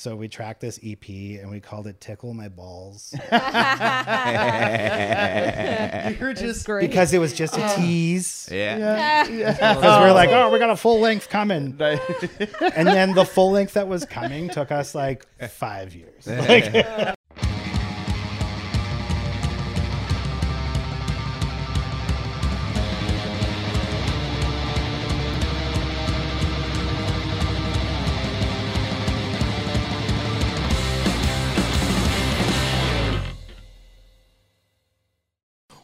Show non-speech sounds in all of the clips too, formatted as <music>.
So we tracked this EP and we called it "Tickle My Balls" <laughs> <laughs> You're just Great. because it was just a tease. yeah. Because <laughs> we're like, oh, we got a full length coming, and then the full length that was coming took us like five years. Like,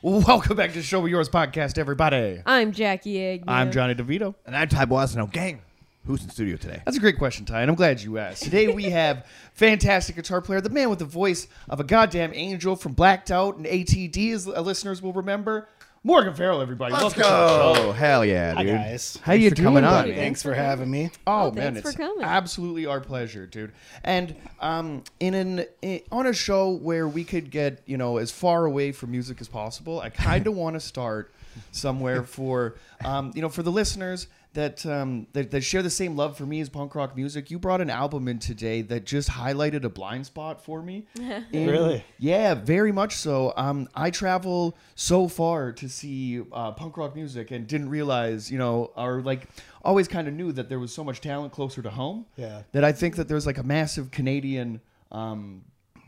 welcome back to Show Me Yours podcast, everybody. I'm Jackie Agnew. I'm Jonny DeVito. And I'm Ty Boissino. Gang, who's in studio today? That's a great question, Ty, and I'm glad you asked. Today we have <laughs> fantastic guitar player, the man with the voice of a goddamn angel from Blacked Out and ATD, as uh, listeners will remember. Morgan Farrell, everybody. Let's Welcome to the show. Hell yeah, hi dude. guys, How you for doing, coming on, buddy? man. thanks for having me. Oh, Oh, man, thanks it's for coming. absolutely our pleasure, dude. And um, in an in, on a show where we could get you know as far away from music as possible, I kind of <laughs> want to start somewhere for um, you know for the listeners that, um, that that share the same love for me as punk rock music. You brought an album in today that just highlighted a blind spot for me. <laughs> In- Really? Yeah, very much so. Um, I travel so far to see uh, punk rock music and didn't realize, you know, or like always kind of knew that there was so much talent closer to home. Yeah. That I think that there's like a massive Canadian um,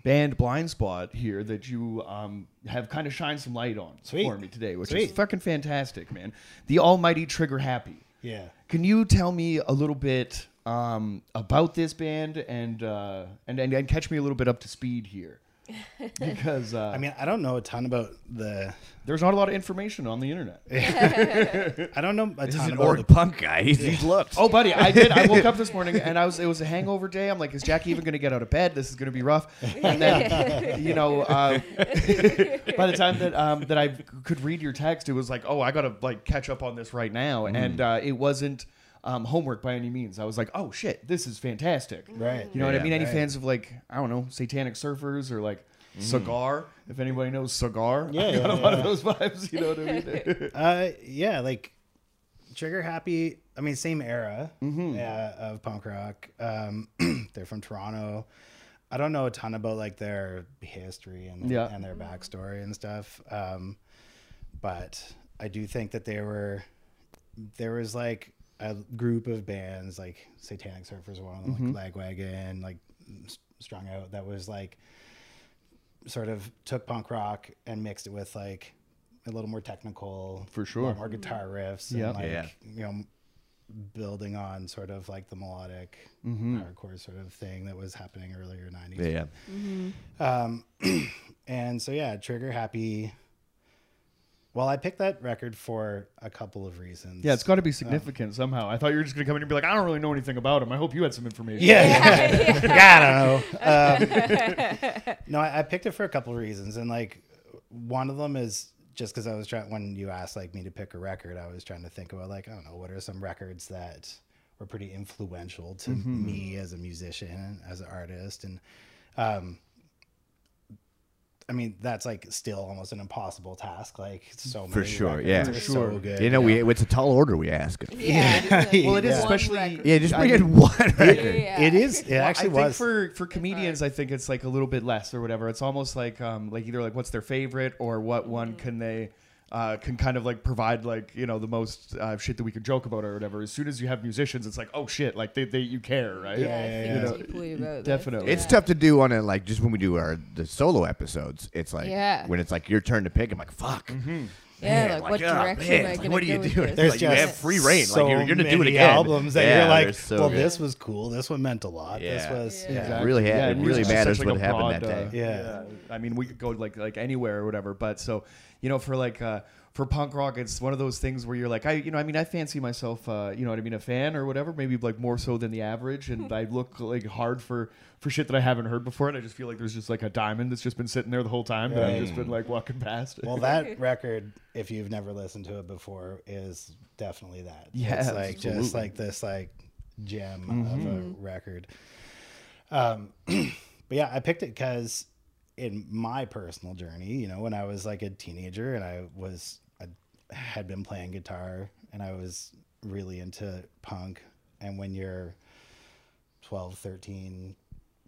band blind spot here that you um, have kind of shined some light on Sweet. for me today, which is fucking fantastic, man. The almighty Trigger Happy. Yeah. Can you tell me a little bit um, about this band and, uh, and and and catch me a little bit up to speed here? Because uh, I mean, I don't know a ton about the. there's not a lot of information on the internet. <laughs> I don't know a He's ton an about org the. punk guy. He's, he's looked. Oh, buddy, I did. I woke up this morning <laughs> and I was. It was a hangover day. I'm like, is Jackie even going to get out of bed? This is going to be rough. And then, <laughs> you know, uh, by the time that um, that I could read your text, it was like, oh, I got to like catch up on this right now. And uh, it wasn't um, homework by any means. I was like, oh shit, this is fantastic. Right. You know what I Yeah, mean? Any right. fans of like I don't know, Satanic Surfers or like. Cigar, if anybody knows cigar, Yeah, I got yeah, a lot yeah. of those vibes. You know what I mean? <laughs> <laughs> Uh, yeah, like Trigger Happy. I mean, same era Mm-hmm. yeah, of punk rock. Um, <clears throat> they're from Toronto. I don't know a ton about like their history and Yeah. and their backstory and stuff. Um, but I do think that they were there was like a group of bands like Satanic Surfers, one Mm-hmm. like Lagwagon, like Strung Out. That was like sort of took punk rock and mixed it with like a little more technical, For sure. lot more guitar riffs, Yeah. and like Yeah. you know, building on sort of like the melodic Mm-hmm. hardcore sort of thing that was happening earlier '90s. Yeah, yeah. Um, <clears throat> and so yeah, Trigger Happy. Well, I picked that record for a couple of reasons. Yeah, it's got to be significant somehow. I thought you were just gonna come in and be like, I don't really know anything about him. I hope you had some information. Yeah, yeah. <laughs> I don't know. <laughs> Um, no, I, I picked it for a couple of reasons, and like one of them is just because I was trying when you asked like me to pick a record, I was trying to think about like I don't know what are some records that were pretty influential to me as a musician, as an artist, and um, I mean that's like still almost an impossible task. Like so many For sure, yeah. are For so sure. good. You know, we it's a tall order we ask. Yeah. <laughs> Well, it is Yeah. especially. Record. Yeah, just I bring mean- in one record. Yeah. It is. It Well, actually I think was. for for comedians, I think it's like a little bit less or whatever. It's almost like um like either like what's their favorite or what one can they. Uh, can kind of like provide like you know the most uh, shit that we can joke about or whatever. As soon as you have musicians, it's like oh shit, like they, they you care, right? Yeah, Yeah, yeah, yeah. You know, deeply about this. definitely. It's Yeah. tough to do on a like just when we do our the solo episodes. It's like Yeah. when it's like your turn to pick. I'm like fuck. Yeah, Man, like, what oh, direction man, am I like, what to do you go with do? There's like you have free reign. Like so you're gonna do it again. Albums that Yeah, you're like, so well, good. this was cool. This one meant a lot. Yeah. This was Yeah. yeah. Exactly. really had- Yeah, it really matters such, what a happened that broad, uh, day. Yeah. I mean, we could go like like anywhere or whatever, but so you know, for like uh, for punk rock, it's one of those things where you're like, I you know, I mean, I fancy myself, uh, you know what I mean, a fan or whatever, maybe like more so than the average, and I look like hard for for shit that I haven't heard before, and I just feel like there's just like a diamond that's just been sitting there the whole time that I've just been like walking past. Well, that <laughs> record, if you've never listened to it before, is definitely that. Yeah, it's like absolutely. just like this like gem of a record. Um, <clears throat> but yeah, I picked it because in my personal journey, you know, when I was like a teenager and I was I had been playing guitar and I was really into punk, and when you're 12, 13,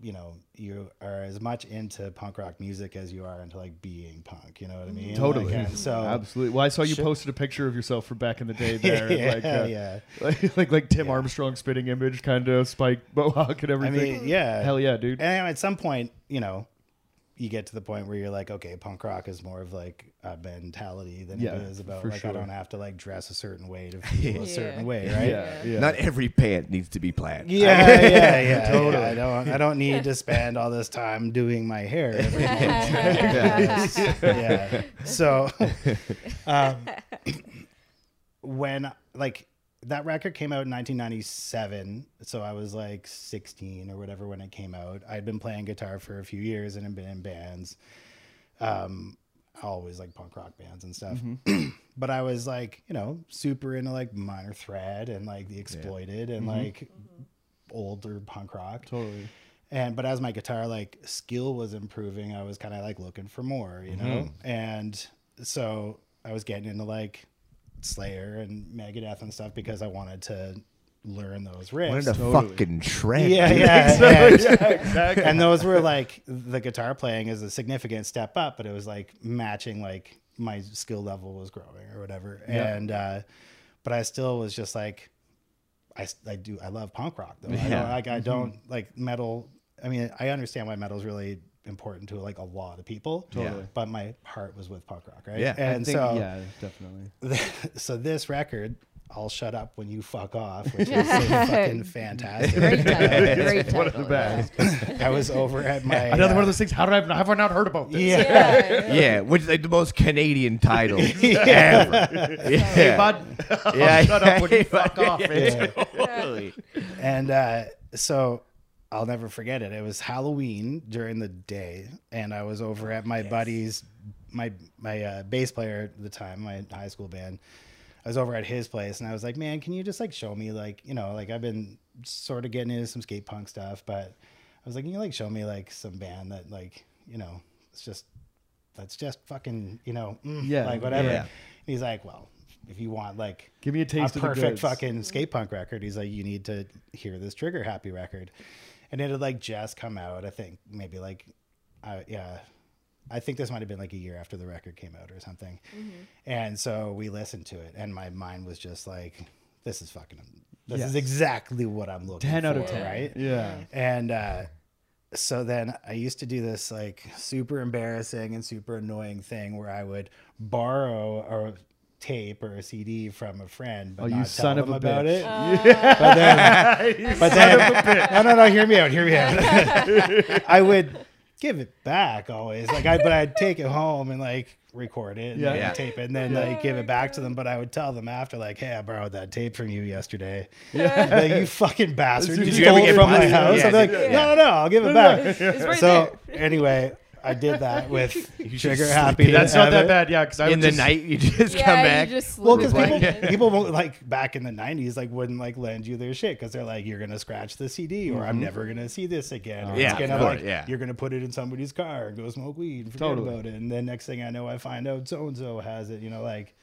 you know you are as much into punk rock music as you are into like being punk. You know what I mean? Totally. Like, so <laughs> Absolutely. Well, I saw you Shit. posted a picture of yourself from back in the day <laughs> there, yeah, like, uh, yeah. like <laughs> like like Tim Yeah. Armstrong spitting image, kind of spike mohawk and I everything. mean, yeah. Hell yeah, dude. And at some point, you know, you get to the point where you're like, okay, punk rock is more of like a mentality than Yeah, it is about like sure. I don't have to like dress a certain way to <laughs> feel a certain way, right? Yeah, yeah. Not every pant needs to be plaid. Yeah, yeah, yeah. <laughs> Totally. yeah. I don't. I don't need to spend all this time doing my hair. Every day. <laughs> yeah. So, um, <clears throat> when like that record came out in 1997, so I was like 16 or whatever when it came out. I'd been playing guitar for a few years and had been in bands. Um, always like punk rock bands and stuff. Mm-hmm. <clears throat> but I was like, you know, super into like Minor Threat and like the Exploited and mm-hmm. like older punk rock. Totally. And but as my guitar like skill was improving, I was kind of like looking for more, you know. Mm-hmm. And so I was getting into like Slayer and Megadeth and stuff because I wanted to learn those riffs. Wanted to Totally. fucking shred. yeah, dude. yeah, and, <laughs> yeah, exactly. and those were like the guitar playing is a significant step up, but it was like matching like my skill level was growing or whatever. Yeah. And uh, but I still was just like, I, I do I love punk rock though. I don't, like I don't like metal. I mean, I understand why metal is really important to like a lot of people. Totally. But my heart was with punk rock, right? Yeah. And think, so yeah, <laughs> definitely. so this record. I'll shut up when you fuck off, which is <laughs> fucking fantastic. Great title. Great One of the best. <laughs> I was over at my Another uh, one of those things. How did I have I not heard about this? yeah. Yeah. Yeah, which is like the most Canadian title ever. Yeah. Hey, bud. Yeah, shut up when you fuck off, yeah, bitch. totally. And uh, so I'll never forget it. It was Halloween during the day, and I was over at my buddy's, my my uh, bass player at the time, my high school band. I was over at his place, and I was like, "Man, can you just like show me like you know like I've been sort of getting into some skate punk stuff, but I was like, can you like show me like some band that like you know it's just that's just fucking you know mm, Yeah, like whatever." yeah. He's like, "Well." If you want like Give me a a taste of the perfect fucking skate punk record. He's like, you need to hear this Trigger Happy record, and it had like just come out. I think maybe like, uh, yeah, I think this might have been like a year after the record came out or something. And so we listened to it, and my mind was just like, this is fucking, this Yes. is exactly what I'm looking 10 for, out of 10. right? Yeah. And uh, so then I used to do this like super embarrassing and super annoying thing where I would borrow a tape or a CD from a friend, but Oh, you not son tell of them a about bitch. it. But then, <laughs> but then, no, no, no. Hear me out. Hear me out. <laughs> I would give it back always, like I, but I'd take it home and like record it, and Yeah. Yeah. tape it, and then like give it back to them. But I would tell them after, like, "Hey, I borrowed that tape from you yesterday." Like, you fucking bastard! Did You you stole it from my house. Yeah, I'm like, did- no, no, no, I'll give it back. It's right so there. anyway, I did that <laughs> with should Trigger Happy. That's not that bad, yeah. Because In would the just- night, you just Yeah, come you back. just Well, because people, in. people won't, like back in the '90s, like wouldn't like lend you their shit because they're like, "You're gonna scratch the CD, or I'm mm-hmm. never gonna see this again." Or Yeah, it's gonna like, yeah. you're gonna put it in somebody's car and go smoke weed and forget Totally. about it. And then next thing I know, I find out so and so has it. You know, like,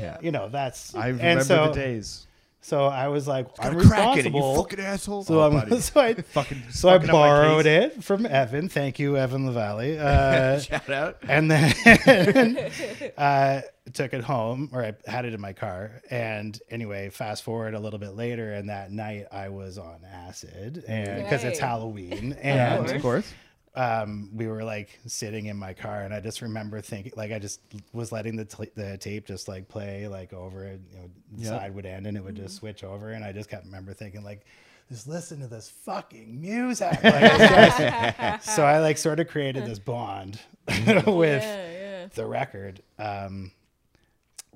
Yeah. you know, that's I and remember so, the days. So I was like, I'm Got a crack in it, you responsible. fucking asshole. So, Oh, I'm, <laughs> so I Fucking so I fucking up borrowed it from Evan. Thank you, Evan Lavalley. <laughs> Uh, Shout out. and then <laughs> uh, took it home, or I had it in my car. And anyway, fast forward a little bit later, and that night I was on acid, and because it's Halloween, and of course. Um, we were like sitting in my car, and I just remember thinking, like, I just was letting the t- the tape just like play like over, it, you know, the Yeah. side would end, and it would just switch over, and I just kept remember thinking like. Just listen to this fucking music. <laughs> Like, it's <laughs> so I like sort of created this <laughs> bond with yeah, yeah. the record um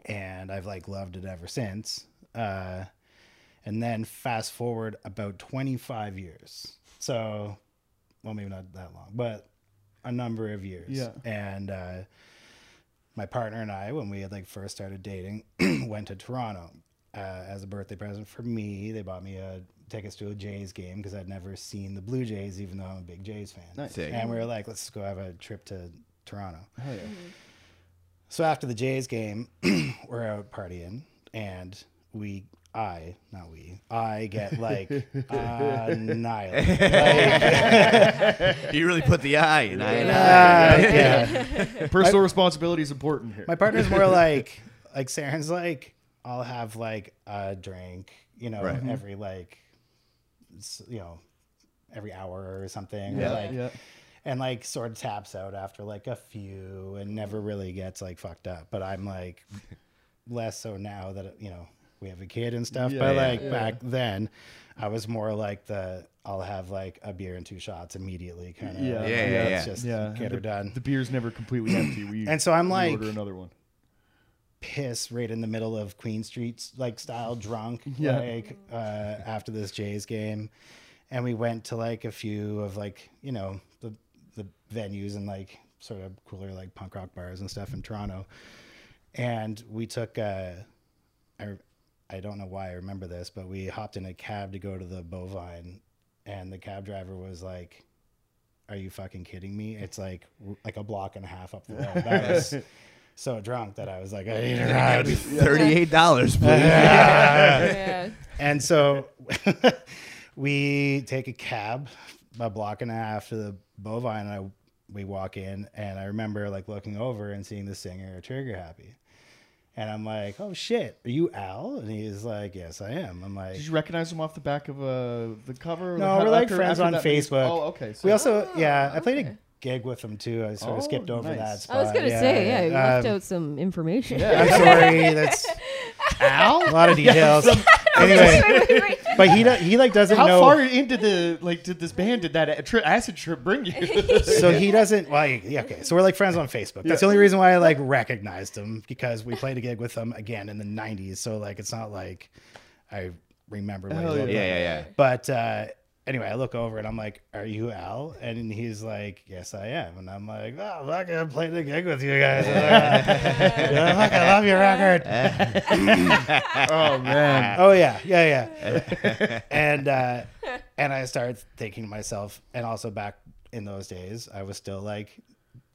and i've like loved it ever since uh and then fast forward about 25 years so well maybe not that long but a number of years Yeah. and uh my partner and i when we had like first started dating <clears throat> went to toronto uh, as a birthday present for me they bought me a tickets to a jays game because i'd never seen the blue jays even though i'm a big jays fan Nice. Sick. and we were like let's go have a trip to toronto Hell yeah. so after the Jays game, <clears throat> we're out partying, and we I, not we, I get like <laughs> annihilated. Like, <laughs> You really put the I in I. and uh, I. yeah. <laughs> Personal responsibility is important here. My partner's more like like Saren's like I'll have like a drink, you know, Right. every like you know every hour or something. or, like yeah. and like sort of taps out after like a few and never really gets like fucked up. But I'm like less so now that you know we have a kid and stuff. Yeah, but yeah. like Yeah. back then, I was more like the I'll have like a beer and two shots immediately kind of. Yeah, Yeah, yeah, let's just yeah, get the, her done. The beer's never completely empty. We <clears throat> And so I'm like- order another one. piss right in the middle of Queen Street, like style drunk, <laughs> Yeah. like uh, after this Jays game, and we went to like a few of like you know the the venues and like sort of cooler like punk rock bars and stuff in Toronto, and we took uh, I I don't know why I remember this, but we hopped in a cab to go to the Bovine, and the cab driver was like. Are you fucking kidding me? It's like like a block and a half up the road. I <laughs> was so drunk that I was like, I need a ride. Thirty-eight dollars, <laughs> please. yeah. and so <laughs> we take a cab a block and a half to the bovine and I, we walk in and i remember like looking over and seeing the singer trigger happy and i'm like oh shit are you al and he's like yes i am i'm like Did you recognize him off the back of uh, the cover? No, Like, we're like friends on that- Facebook. Oh, okay. So we also yeah Oh, i played a gig with him too i sort Oh, of skipped over nice. that spot I was gonna Yeah, say, yeah, you left um, out some information. i'm sorry that's <laughs> al a lot of details <laughs> <laughs> anyway wait, wait, wait. but he do- he like doesn't How know far into the like did this band did that a- tri- acid trip bring you? <laughs> so he doesn't well yeah, okay so we're like friends on facebook that's the only reason why i like recognized him because we played a gig with him again in the 90s so like it's not like i remember what he looked yeah. like. Yeah, yeah, yeah. but uh anyway i look over and i'm like are you al and he's like yes i am. And i'm like oh fuck i played the gig with you guys. <laughs> Yeah, fuck, i love your record. <laughs> Oh man. <laughs> oh yeah yeah yeah. And uh and i started thinking to myself and also back in those days i was still like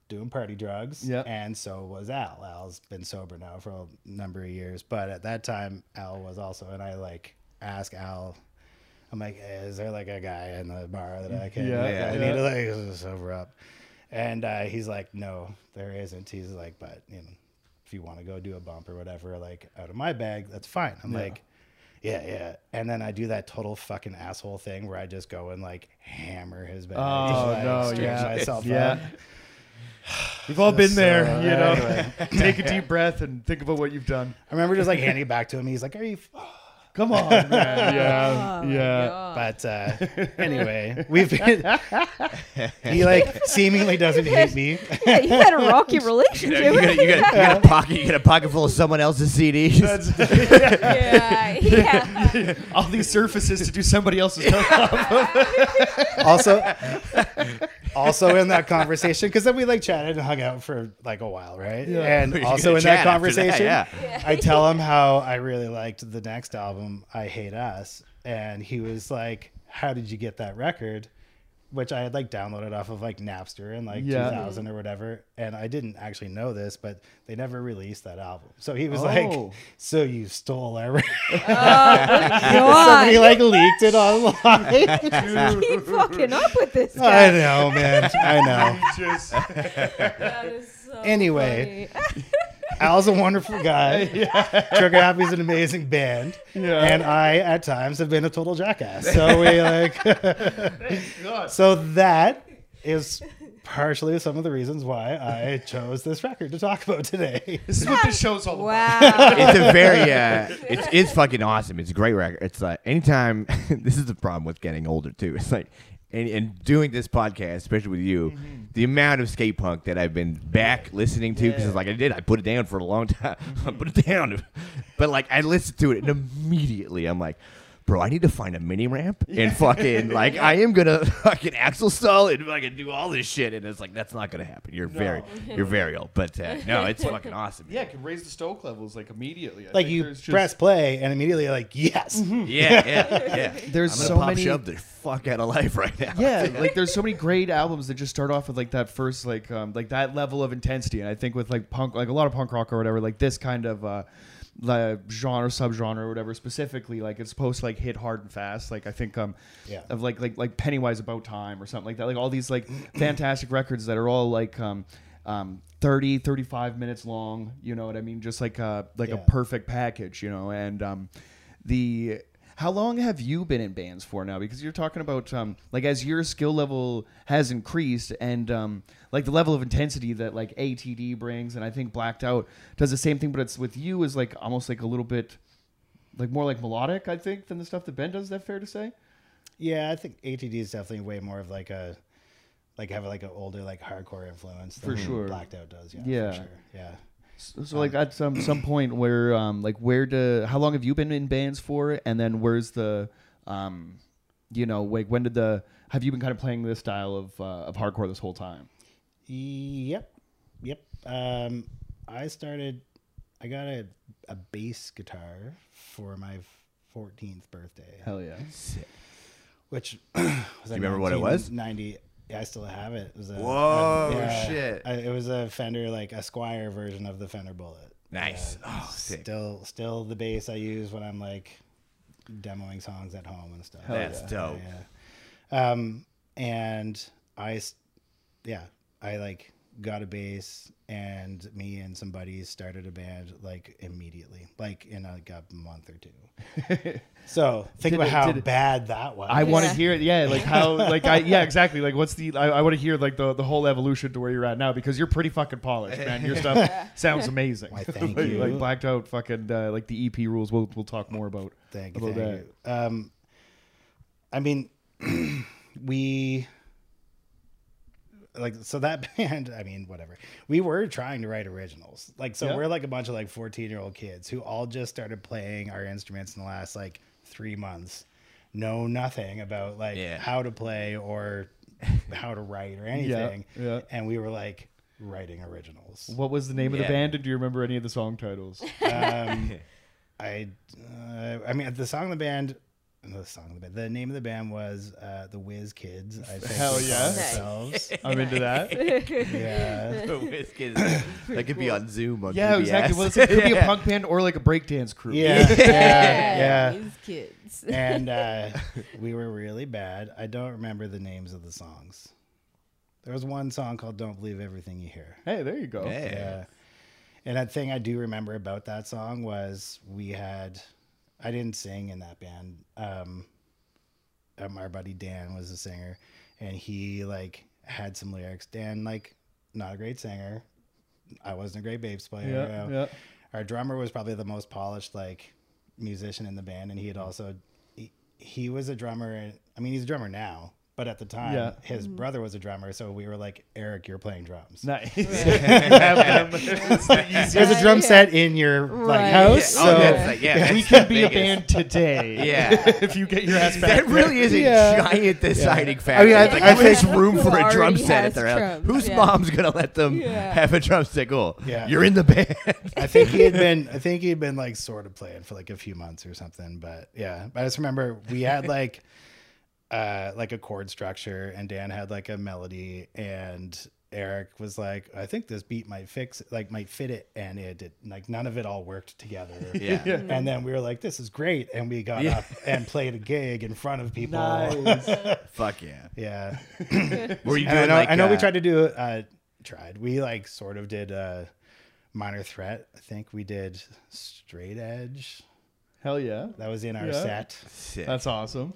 doing party drugs. Yeah. and so was al. Al's been sober now for a number of years. But at that time al was also and i like ask al i'm like "Hey, is there like a guy in the bar that i can Yeah, yeah, i need to like sober up and uh, he's like no there isn't he's like but you know if you want to go do a bump or whatever like out of my bag that's fine i'm Yeah. like yeah, yeah. And then I do that total fucking asshole thing where I just go and like hammer his bag. Oh, <laughs> like, no, yeah. myself Yeah. <sighs> We've all been So, there, you know. anyway. <laughs> Take a deep breath and think about what you've done. I remember just like handing it back to him. He's like, "Are you?" F-? Come on, man. Yeah, Oh, yeah. God. But uh, <laughs> anyway, we've been. <laughs> he like seemingly doesn't hate me. Yeah, you had a rocky <laughs> You relationship. you, got, you, got, you got a pocket. You got a pocket full of someone else's CDs. yeah, yeah. All these surfaces to do somebody else's stuff. also, also in that conversation, because then we like chatted and hung out for like a while, right? Yeah. And also in that after that, conversation, yeah. I tell him how I really liked the next album, I Hate Us, and he was like, "How did you get that record?" Which I had like downloaded off of like Napster in like Yeah. 2000 or whatever, and I didn't actually know this, but they never released that album. So he was Oh. like, "So you stole our record?" <laughs> <laughs> Oh, Somebody like leaked it online. <laughs> Keep fucking up with this I know, man. I know. Just That is so Anyway. Funny. Al's a wonderful guy. <laughs> Trigger Happy's an amazing band. Yeah. And I, at times, have been a total jackass. So <laughs> we like. <laughs> So that is partially some of the reasons why I chose this record to talk about today. This is what this show's all about. Wow. it's a very uh it's it's fucking awesome. It's a great record. It's like anytime this is the problem with getting older too. It's like and, and doing this podcast, especially with you, mm-hmm. the amount of skate punk that I've been back listening to because it's like I did, I put it down for a long time. <laughs> I put mm-hmm. it down, <laughs> but like I listened to it and immediately I'm like, bro, I need to find a mini ramp <laughs> and fucking like I am gonna <laughs> fucking axle stall and fucking do all this shit, and it's like that's not gonna happen. You're very, you're very old, but uh, no, it's <laughs> fucking awesome. Yeah, it can raise the stoke levels like immediately. I Like you just- press play and immediately like, yes. Yeah, yeah, yeah. There's I'm gonna so pop many. shove the fuck out of life right now. Yeah, like there's so many great albums that just start off with like that first like um like that level of intensity, and I think with like punk, like a lot of punk rock or whatever, like this kind of uh the genre subgenre or whatever specifically like it's supposed to like hit hard and fast. Like i think um Yeah. of like like like pennywise about time or something like that. Like all these like <clears throat> fantastic records that are all like um um 30 35 minutes long you know what i mean? Just like a like a perfect package you know? And um the how long have you been in bands for now because you're talking about um like as your skill level has increased and um like the level of intensity that like atd brings and i think blacked out does the same thing but it's with you is like almost like a little bit like more like melodic i think than the stuff that ben does is that fair to say Yeah, I think ATD is definitely way more of like a like have like an older like hardcore influence For than sure. Blacked Out does. Yeah, Yeah. for sure. Yeah. So, so like at some some point where um like where do how long have you been in bands for and then where's the um you know like when did the have you been kind of playing this style of uh, of hardcore this whole time? Yep. Yep. Um, I started. I got a a bass guitar for my 14th birthday, Hell yeah! which <clears throat> was you remember what it was? 90. Yeah, I still have it. It was a, Whoa, a- yeah, shit. I- it was a Fender, like a Squier version of the Fender Bullet. Nice. Yeah, Oh, sick. Still, still the bass I use when I'm like demoing songs at home and stuff. That's yeah. dope. Yeah. Um, and I, yeah, I like got a bass, and me and some buddies started a band like immediately, like in like a month or two. <laughs> so think Did about it- how it- bad that was. I want to hear it. Yeah, like <laughs> how like I yeah exactly like what's the I, I want to hear like the the whole evolution to where you're at now because you're pretty fucking polished, man. Your stuff <laughs> sounds amazing. Why, thank like, you. like blacked out fucking uh, like the EP rules. We'll we'll talk more about. Thank about Thank you. Um, I mean, <clears throat> we like so that <laughs> band. I mean, whatever. We were trying to write originals. Like, so Yeah. we're like a bunch of like fourteen year old kids who all just started playing our instruments in the last like three months. Know nothing about like Yeah. how to play or <laughs> how to write or anything. yeah. And we were like writing originals. What was the name of the band? And do you remember any of the song titles? Um, <laughs> I, uh, I mean, the song of the band, the song of the band, the name of the band was uh, the Whiz Kids. I think Hell we yeah. called Nice. ourselves. <laughs> I'm into that. yeah. <laughs> The Whiskers. <coughs> that could be on Zoom. On Yeah, PBS. exactly. Well, it's, <laughs> it could be a punk band or like a breakdance crew. Yeah. Yeah. Yeah. These kids. And uh, we were really bad. I don't remember the names of the songs. There was one song called Don't Believe Everything You Hear. Hey, there you go. Yeah. Yeah. And that thing I do remember about that song was we had, I didn't sing in that band. Um, our buddy Dan was the singer, and he like had some lyrics. Dan like not a great singer. I wasn't a great bass player. Yeah, uh, yeah. Our drummer was probably the most polished like musician in the band, and he had also he, he was a drummer. And, I mean, he's a drummer now, but at the time, Yeah. his mm-hmm. brother was a drummer. So we were like, Eric, you're playing drums. Nice. Have them- it's the easiest- There's a drum Yeah. set in your like Right. house. Yeah. So Oh, that's like, yeah, we could the be a band today. <laughs> Yeah. <laughs> if you get your ass back. That really is a Yeah. giant deciding factor. I mean, I- It's like, I who has think- room for a drum set at their house? Whose yeah. mom's gonna let them Yeah. have a drumstick? Oh, Yeah. you're in the band. <laughs> I think he had been I think he had been like sort of playing for like a few months or something. But yeah. I just remember we had like uh like a chord structure and Dan had like a melody and Eric was like, I think this beat might fix it, like might fit it and it did like none of it all worked together. <laughs> yeah. And then we were like, this is great. And we got Yeah. up and played a gig in front of people. Nice. <laughs> Fuck yeah. yeah. <laughs> Were you And I doing know, like? I know we uh, tried to do uh tried. We like sort of did uh minor threat. I think we did straight edge. Hell yeah. That was in our Yeah. set. Sick. That's awesome.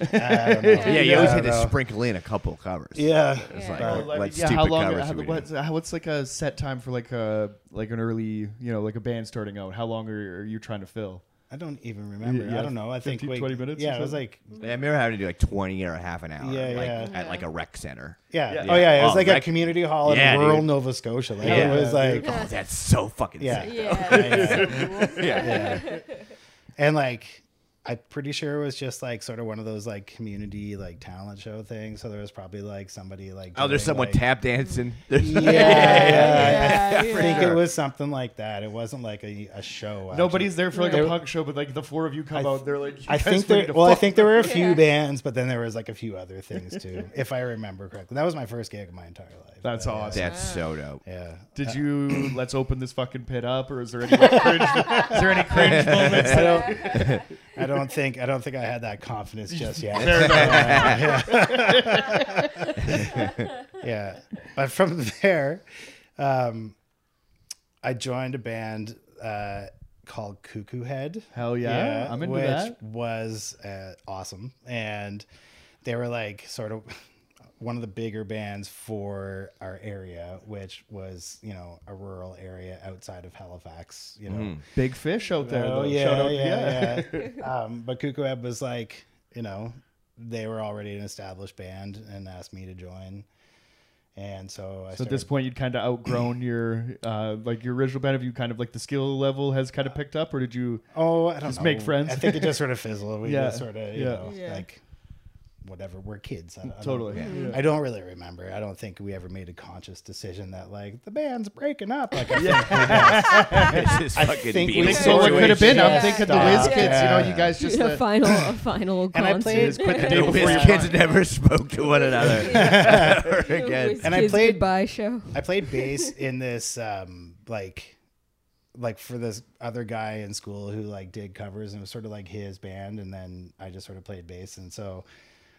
I don't know. yeah, you always had to know. sprinkle in a couple covers. Yeah. It's Yeah. like, Well, Like, what yeah, stupid how long? covers How, should we what's, how, what's like a set time for like a like an early, you know, like a band starting out? How long are, are you trying to fill? I don't even remember. Yeah, I don't know. I think 15, we, 20 minutes or Yeah, it was something? like Yeah, I remember having to do like 20 or a half an hour. Yeah, like, yeah. At like a rec center. yeah. Yeah. Oh yeah, it was Oh, like rec- a community hall in Yeah, rural dude. Nova Scotia. Like Yeah. it was like Yeah. Oh, that's so fucking Yeah. sick. Yeah. <laughs> yeah. And like I'm pretty sure it was just like sort of one of those like community like talent show things. So there was probably like somebody like Oh, there's someone like- tap dancing. <laughs> There's Yeah, yeah, Yeah, I yeah. think sure. it was something like that. It wasn't like a, a show. actually. Nobody's there for like a punk show, but like the four of you come I- out. They're like, I think there. Well, I think there were a few Yeah. bands, but then there was like a few other things too, <laughs> if I remember correctly. That was my first gig of my entire life. That's But, yeah. awesome. That's so dope. Yeah. Did uh, you <clears throat> let's open this fucking pit up, or is there any like, cringe? is there any cringe <laughs> moments? I don't. Think. I don't think I had that confidence just yet. Fair <laughs> yeah. yeah. But from there, um, I joined a band uh, called Cuckoo Head. Hell yeah, I'm into which that. was uh, awesome, and they were like sort of one of the bigger bands for our area, which was you know a rural area outside of Halifax. You know, Big fish out there. Oh though. yeah, Shout out, yeah, yeah. <laughs> um, but Cuckoo Head was like, you know, they were already an established band and asked me to join, and so I. So at this point, you'd kind of outgrown your uh, like your original band. Have you kind of like the skill level has kind of picked up, or did you? oh, I don't just know. make friends. I think it just <laughs> sort of fizzled. We Yeah, just sort of, you yeah. know, Yeah. like whatever. We're kids. I, I don't- Totally. Yeah. I don't really remember. I don't think we ever made a conscious decision that like the band's breaking up. Like I think It's just I think we <laughs> I Beatles. think so. What could have been? I'm Yeah. thinking the Yeah. Whiz Kids. You know, you guys just. a final, a final <laughs> And I concert. played- just quit <laughs> the day before Whiz Kids mind. never spoke to one another ever again. And I played- goodbye show. I played bass in this um like like for this other guy in school who like did covers and it was sort of like his band and then I just sort of played bass and so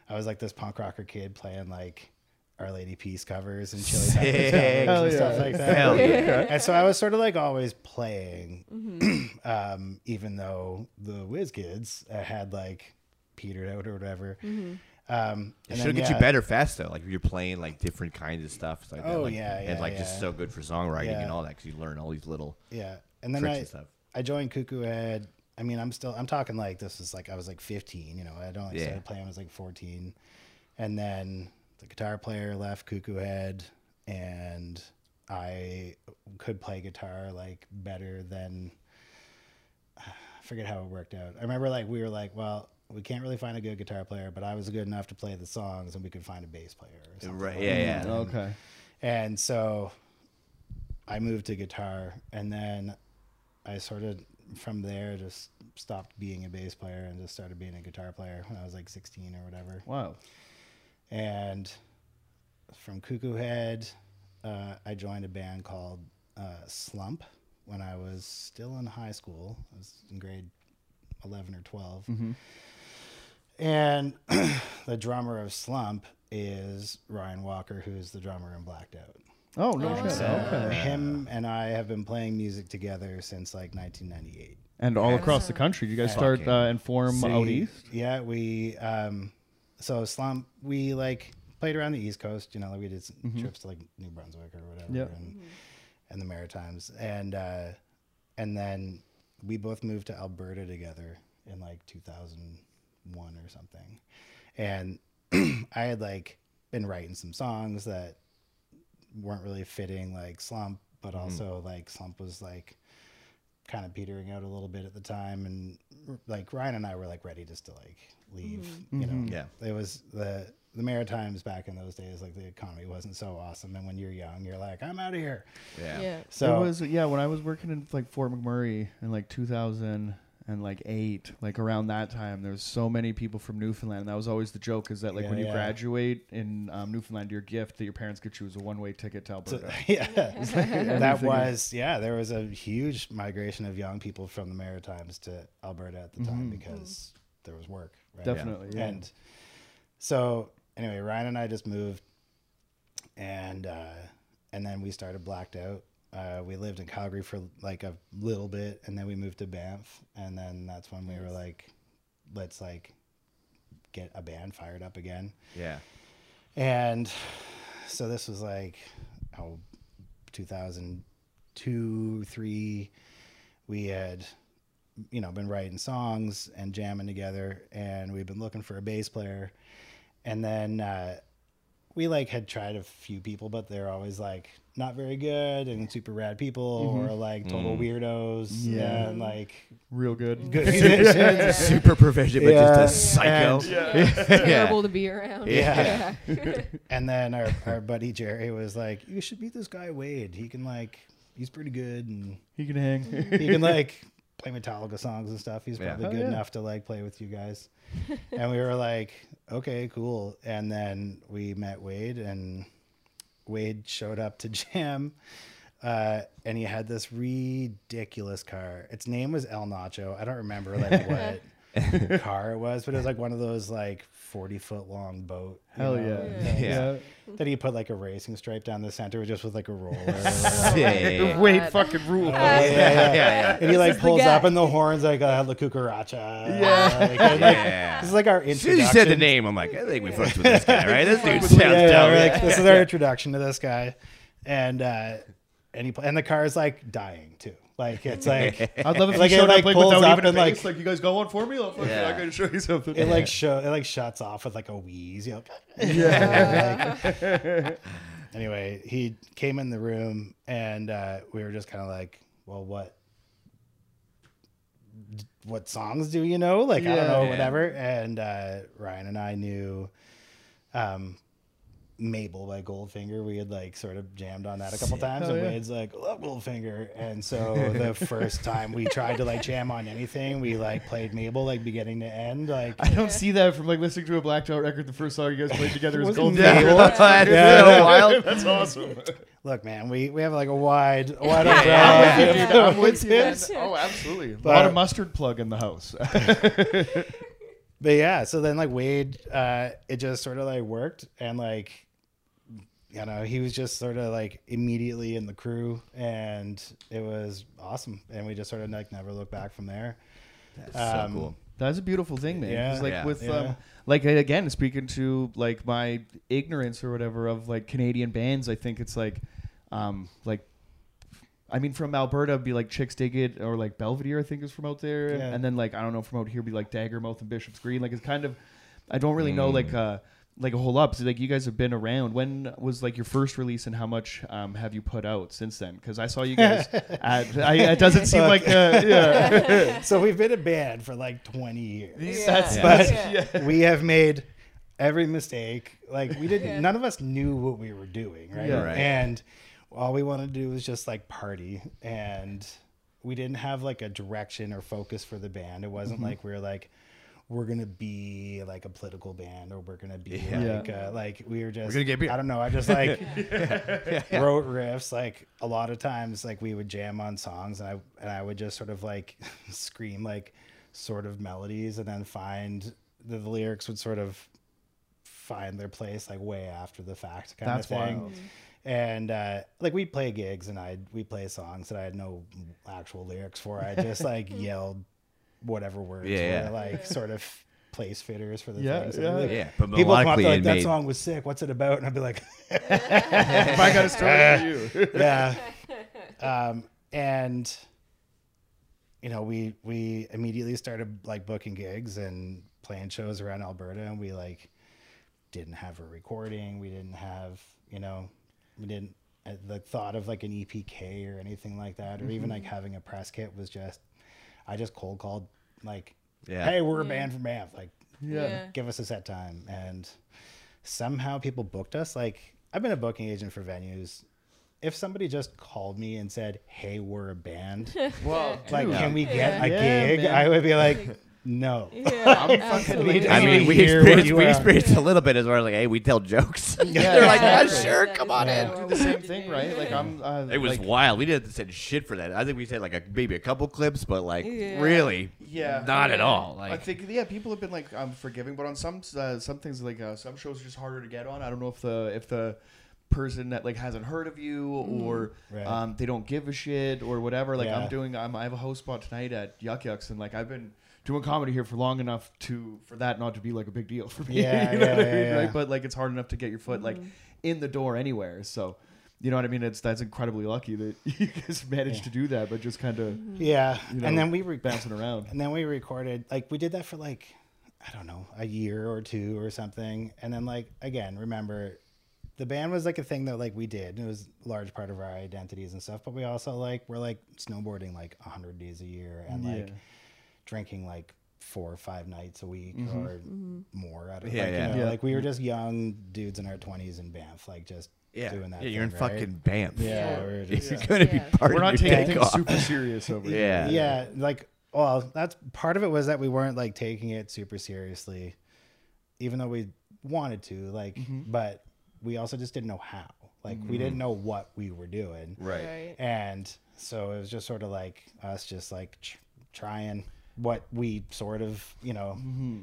I was like this punk rocker kid playing like Our Lady Peace covers and Chili Pepper Sick. covers and yeah. stuff like that. Hell <laughs> yeah. And so I was sort of like always playing, <clears throat> um, even though the Whiz Kids uh, had like petered out or whatever. Um, It and should then, get yeah, you better fast though. Like if you're playing like different kinds of stuff. It's like that, Oh, like, yeah, yeah, and yeah, like just so good for songwriting Yeah. and all that because you learn all these little Yeah, and then tricks I and stuff. I joined Cuckoo Head. I mean, I'm still I'm talking like this is like I was like 15. You know, I don't like Yeah. started playing I was like 14, and then the guitar player left Cuckoo Head, and I could play guitar like better than <sighs> I forget how it worked out. I remember like we were like, well, we can't really find a good guitar player, but I was good enough to play the songs, and we could find a bass player. Or something Right, like yeah, that. yeah. Okay. And so I moved to guitar and then I sort of from there just stopped being a bass player and just started being a guitar player when I was like 16 or whatever. Wow. And from Cuckoo Head, uh, I joined a band called uh, Slump when I was still in high school. I was in grade 11 or 12. And <clears throat> the drummer of Slump is Ryan Walker, who's the drummer in Blacked Out. Oh no Oh, shit. So Okay. him and I have been playing music together since like 1998. And all across the country, you guys start Fucking uh, and form out east. Yeah, we um, so Slump we like played around the East Coast. You know, like we did some trips to like New Brunswick or whatever, Yep. and and the Maritimes, and uh, and then we both moved to Alberta together in like 2001 or something, and <clears throat> I had like been writing some songs that weren't really fitting like Slump, but mm-hmm. also like Slump was like kind of petering out a little bit at the time. And like Ryan and I were like ready just to like leave mm-hmm. you know? Mm-hmm. Yeah. it was the the Maritimes back in those days like the economy wasn't so awesome. And when you're young you're like I'm out of here. Yeah. Yeah. so it was yeah when I was working in like Fort McMurray in like 2000 and like eight like around that time there was so many people from Newfoundland and that was always the joke is that like Yeah, when you yeah. graduate in um, Newfoundland your gift that your parents get you is a one way ticket to Alberta. <laughs> yeah <laughs> <laughs> that was yeah there was a huge migration of young people from the Maritimes to Alberta at the time because there was work right Definitely. Yeah. And so anyway, Ryan and I just moved, and uh, and then we started blacked out. Uh, we lived in Calgary for like a little bit, and then we moved to Banff, and then that's when we were like, let's like get a band fired up again. Yeah. And so this was like, oh, 2002, three. We had, you know, been writing songs and jamming together, and we've been looking for a bass player. And then uh, we like had tried a few people, but they're always like not very good and super rad people mm-hmm. or like total mm. weirdos. Yeah. and like Real good. good <laughs> musicians. Super proficient, but Yeah, just a psycho. and- Terrible to be around. Yeah. <laughs> And then our, our buddy Jerry was like, "You should meet this guy Wade. He can like, he's pretty good, and He can hang. he can like play Metallica songs and stuff. He's Yeah. probably Oh, good yeah. enough to like play with you guys." <laughs> and we were like, "Okay, cool." And then we met Wade, and Wade showed up to <laughs> jam. Uh, and he had this ridiculous car. Its name was El Nacho. I don't remember like <laughs> what <laughs> car it was, but it was like one of those like forty foot long boat. Hell know, yeah. things. Yeah. That he put like a racing stripe down the center, just with like a roller. <laughs> Yeah, yeah, yeah. Wait, God. fucking rule. yeah, yeah, yeah. And he like pulls up and the horns like uh, La Cucaracha. Yeah. Like, and, like, Yeah. This is like our introduction. soon as you said the name, I'm like, I think we fucked with this guy, right? This dude <laughs> sounds Yeah, yeah, dope. we're like, this is our introduction to this guy, and uh, and he and the car is like dying too. Like it's like I'd love if Like, you it, showed like, up like without up even a and, like- Like, you guys go one for me. I'll fucking, Yeah. I'm gonna show you something. it like <laughs> show it like shuts off with like a wheeze. You know? Yeah. <laughs> Like- <laughs> anyway, he came in the room and uh, we were just kind of like, well, what? What songs do you know? Like I don't know, Yeah. whatever. And uh, Ryan and I knew um, Mabel by Goldfinger. We had like sort of jammed on that a couple <laughs> times, Hell and yeah. Wade's like, love Goldfinger. And so <laughs> the first time we tried to like jam on anything, we like played Mabel like beginning to end. Like I don't see that from like listening to a Blacked Out record. The first song you guys played together is Was it Gold. Mabel? That's <laughs> Yeah. so wild. That's awesome. look, man, we, we have like a wide a wide Yeah, umbrella. yeah, of Dude, I'm with you, man. Oh, absolutely. A lot of mustard plug in the house. But yeah, so then like Wade, uh, it just sort of like worked, and like, you know, he was just sort of like immediately in the crew, and it was awesome, and we just sort of like never looked back from there. That's Um, so cool. That's a beautiful thing, man. Yeah. like Yeah. with Yeah. um, like again speaking to like my ignorance or whatever of like Canadian bands, I think it's like, um, like. I mean, from Alberta, it'd be like Chicks Dig It or like Belvedere, I think is from out there, Yeah. and then like I don't know from out here, be like Daggermouth and Bishop's Green. Like it's kind of, I don't really know like uh like a whole lot. So like you guys have been around. When was like your first release, and how much um have you put out since then? Because I saw you guys. <laughs> at, I, it doesn't seem like uh, yeah. so we've been a band for like 20 years. That's, Yeah. But Yeah. we have made every mistake. Like we didn't. Yeah. None of us knew what we were doing, right? Yeah. Right. And all we wanted to do was just like party, and we didn't have like a direction or focus for the band. It wasn't like we were like. We're gonna be like a political band, or we're gonna be Yeah. like, uh, like we were just. gonna get beer. I don't know. I just like <laughs> wrote riffs. Like a lot of times, like we would jam on songs, and I and I would just sort of like <laughs> scream like sort of melodies, and then find that the lyrics would sort of find their place like way after the fact kind That's of thing. wild. And uh, like we'd play gigs, and I we play songs that I had no actual lyrics for. I just like <laughs> yelled whatever words Yeah, yeah. like sort of place fitters for the Yeah, things. yeah. Like, Yeah, but People come up like that made. song was sick. What's it about? And I'd be like, <laughs> if I got to start for you. <laughs> yeah. Um, and you know, we we immediately started like booking gigs and playing shows around Alberta, and we like didn't have a recording. We didn't have, you know, we didn't uh, the thought of like an EPK or anything like that, or even like having a press kit was just. I just cold called like, Yeah. hey, we're a mm. band from Banff, like Yeah. give us a set time. And somehow people booked us. Like i've been a booking agent for venues. If somebody just called me and said hey we're a band <laughs> Well, like dude, can we get a gig? man. i would be like no Yeah, absolutely. I mean, we hear what experienced, you we are. experienced a little bit as well. Like, hey, we tell jokes. <laughs> <laughs> Yeah, They're like, yeah, yeah, sure, come is on in. do the same thing, right? Like I'm. Uh, It was like, wild. We didn't send shit for that. I think we said like a, maybe a couple clips, but like Yeah. really, Yeah. not at all. Like, I Like, think yeah, people have been like um, forgiving, but on some uh, some things like uh, some shows are just harder to get on. I don't know if the if the person that like hasn't heard of you or Right. um, they don't give a shit or whatever. Like Yeah. I'm doing, I'm, I have a host spot tonight at Yuk Yuk's, and like I've been doing comedy here for long enough to for that not to be like a big deal for me. <laughs> Yeah, you know yeah, what I yeah, mean? yeah. Right? But like it's hard enough to get your foot like mm-hmm. in the door anywhere. So. You know what I mean? It's that's incredibly lucky that <laughs> you guys managed Yeah. to do that, but just kind of mm-hmm. yeah You know, and then we re- bouncing around. and then we recorded like we did that for like i don't know a year or two or something and then like again remember the band was like a thing that like we did. and It was a large part of our identities and stuff. But we also like we're like snowboarding like hundred days a year and like Yeah. Drinking like four or five nights a week Mm-hmm. or more. Out of, Yeah, like, yeah. You know, Yeah. Like we were just young dudes in our twenties in Banff, like just Yeah, doing that. yeah you're in right? fucking Banff. Yeah, we we're just, You're <laughs> gonna be Yeah. partying We're not taking dick things super serious over here. Yeah. yeah, like well, that's part of it was that we weren't like taking it super seriously, even though we wanted to. Like, Mm-hmm. but we also just didn't know how. Like, we didn't know what we were doing, Right. Right. and so it was just sort of like us just like tr- trying what we sort of you know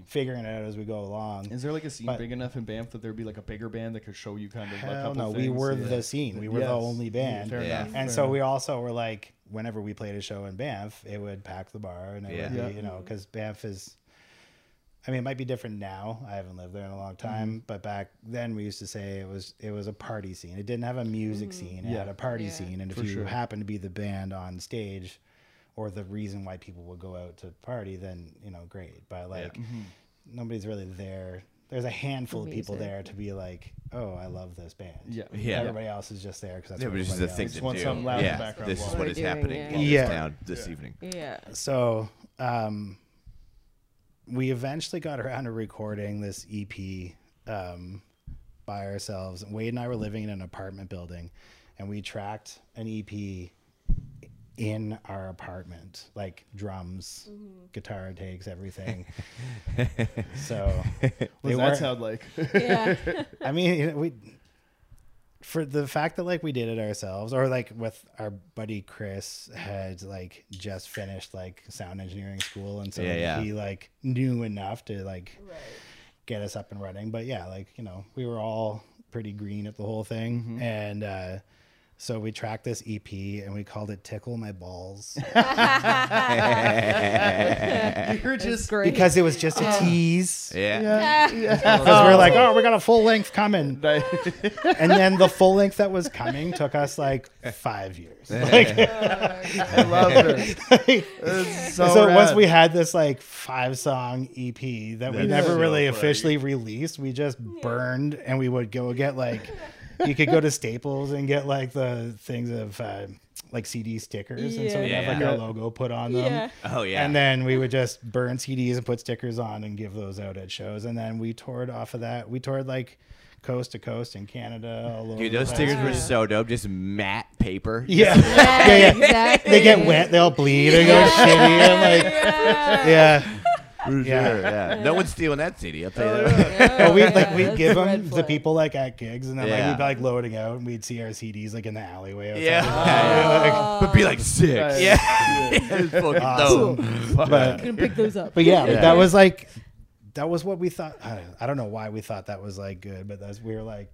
figuring it out as we go along. Is there like a scene But- big enough in Banff that there'd be like a bigger band that could show you kind of a Hell couple no, we were Yeah. the scene. We were the only band. Fair Yeah. enough. and fair so enough. we also were like, whenever we played a show in Banff, it would pack the bar, and it Yeah. would Yeah. be, you know, because Banff is. I mean, it might be different now. I haven't lived there in a long Mm-hmm. time, but back then we used to say it was it was a party scene. It didn't have a music scene. It Yeah. had a party Yeah. scene, and if you sure. happened to be the band on stage, or the reason why people would go out to party, then you know, great. But like, Mm-hmm. nobody's really there. There's a handful For of people there to be like, oh, I love this band. Yeah. Yeah. Everybody else is just there because that's Yeah, what but it's just a thing Just to want do. something loud in the yeah, background this is while what we're doing, happening yeah. in Yeah. this town this evening. Yeah. So, um, we eventually got around to recording this EP um, by ourselves. Wade and I were living in an apartment building, and we tracked an EP in our apartment, like drums, guitar takes, everything. <laughs> so, What they does that sound like? Yeah. <laughs> I mean, you know, we for the fact that like we did it ourselves, or like with our buddy Chris had like just finished like sound engineering school, and so Yeah, yeah. he like knew enough to like right. get us up and running. But yeah, like you know, we were all pretty green at the whole thing, and uh, so we tracked this EP and we called it "Tickle My Balls" <laughs> You're just great. because it was just a oh. tease. Yeah. Because <laughs> we're like, oh, we got a full length coming. <laughs> and then the full length that was coming took us like five years. Like, I love it. It's so, so once we had this like five song EP that we never so really funny. officially released, we just burned and we would go get like <laughs> you could go to Staples and get like the things of uh, like CD stickers, and so we'd have like Yeah. our logo put on them. Yeah. Oh yeah. And then we would just burn CDs and put stickers on and give those out at shows. And then we toured off of that. We toured like coast to coast in Canada. All over Dude, the those place. stickers were so dope. Just matte paper. Yeah. <laughs> Yeah, yeah, yeah. exactly. They get wet, they'll bleed, and go shitty, and like, Yeah. Yeah. For Yeah. sure, yeah. No one's stealing that CD. I'll tell you that. But we Yeah, like we'd that's give a them red the flag. people like at gigs, and then like Yeah. we'd be like loading out, and we'd see our CDs like in the alleyway. outside Yeah. the Yeah, bar. but be like sick. Right. Yeah. <laughs> it's fucking Awesome. dope. But Gonna pick those up. But yeah, Yeah. that was like that was what we thought. I don't, I don't know why we thought that was like good, but that's we were like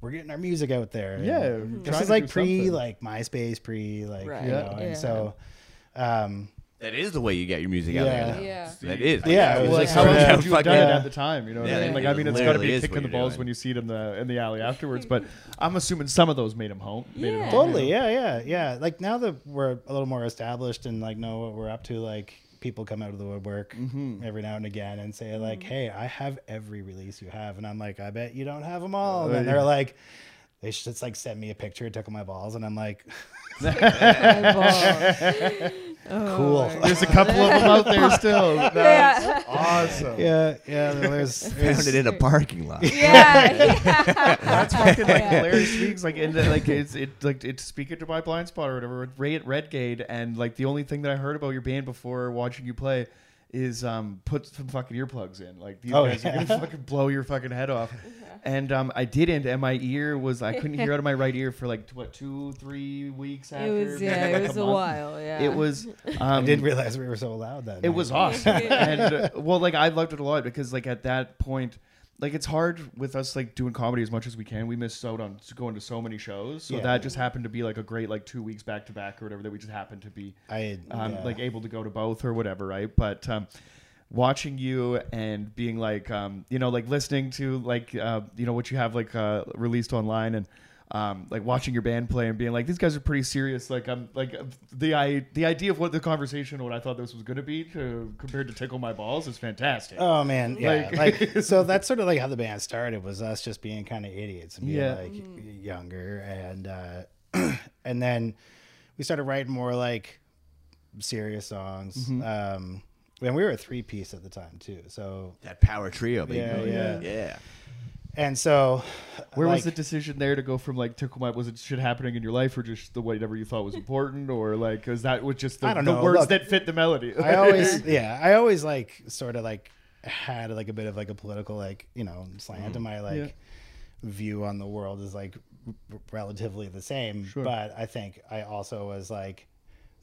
we're getting our music out there. and Yeah, this trying is to like do pre something. like MySpace, pre like Right. you Yeah. know, Yeah. and so um That is the way you get your music out Yeah. there. Yeah. That is. Yeah, it was like just how sort else of- would you have done it at the time? You know what Yeah. I mean? Like, I mean, it's got to be a is kick in the balls doing. when you see it in the in the alley afterwards. But <laughs> I'm assuming some of those made him home. Made him Yeah. home. totally, yeah, yeah, yeah. Like now that we're a little more established and like know what we're up to, like people come out of the woodwork Mm-hmm. every now and again and say like, Mm-hmm. "Hey, I have every release you have," and I'm like, "I bet you don't have them all." And Uh, then yeah. they're like, they just like send me a picture, tickle my balls, and I'm like, <laughs> <laughs> Oh, Cool. my There's a couple of them out there still. <laughs> That's Yeah. <laughs> awesome. yeah, yeah. <laughs> There's, Found it in a parking lot. Yeah. yeah. That's fucking like Yeah. Larry speaks like in the, like it's it like it's speaking to my blind spot or whatever with Ray at Redgate and like the only thing that I heard about your band before watching you play is um put some fucking earplugs in like these Oh, guys are gonna fucking blow your fucking head off and um I didn't and my ear was I couldn't hear out of my right ear for like what two three weeks after It was yeah. like It was a month. while. Yeah. it was um, <laughs> I didn't realize we were so loud then. it was awesome <laughs> and uh, well like i loved it a lot because like at that point like it's hard with us like doing comedy as much as we can we missed out on going to so many shows so Yeah. that just happened to be like a great like two weeks back to back or whatever that we just happened to be I um, yeah. like able to go to both or whatever right but um watching you and being like um you know like listening to like uh you know what you have like uh released online and um, like watching your band play and being like, these guys are pretty serious. Like I'm like the I the idea of what the conversation, what I thought this was going to be, to, compared to Tickle My Balls, is fantastic. Oh man, yeah. Like- Like, <laughs> so that's sort of like how the band started was us just being kind of idiots and being Yeah. like younger and uh <clears throat> and then we started writing more like serious songs. Mm-hmm. Um and we were a three piece at the time too. So That power trio, baby. Yeah, yeah. yeah. And so Where was the decision there to go from like Tickle My? Was it shit happening in your life, or just the whatever you thought was important, or like is that was just the, I don't the know. words Look, that fit the melody? I always <laughs> yeah, I always like sort of like had like a bit of like a political like, you know, slant to my like Yeah. view on the world is like r- relatively the same, Sure. but I think I also was like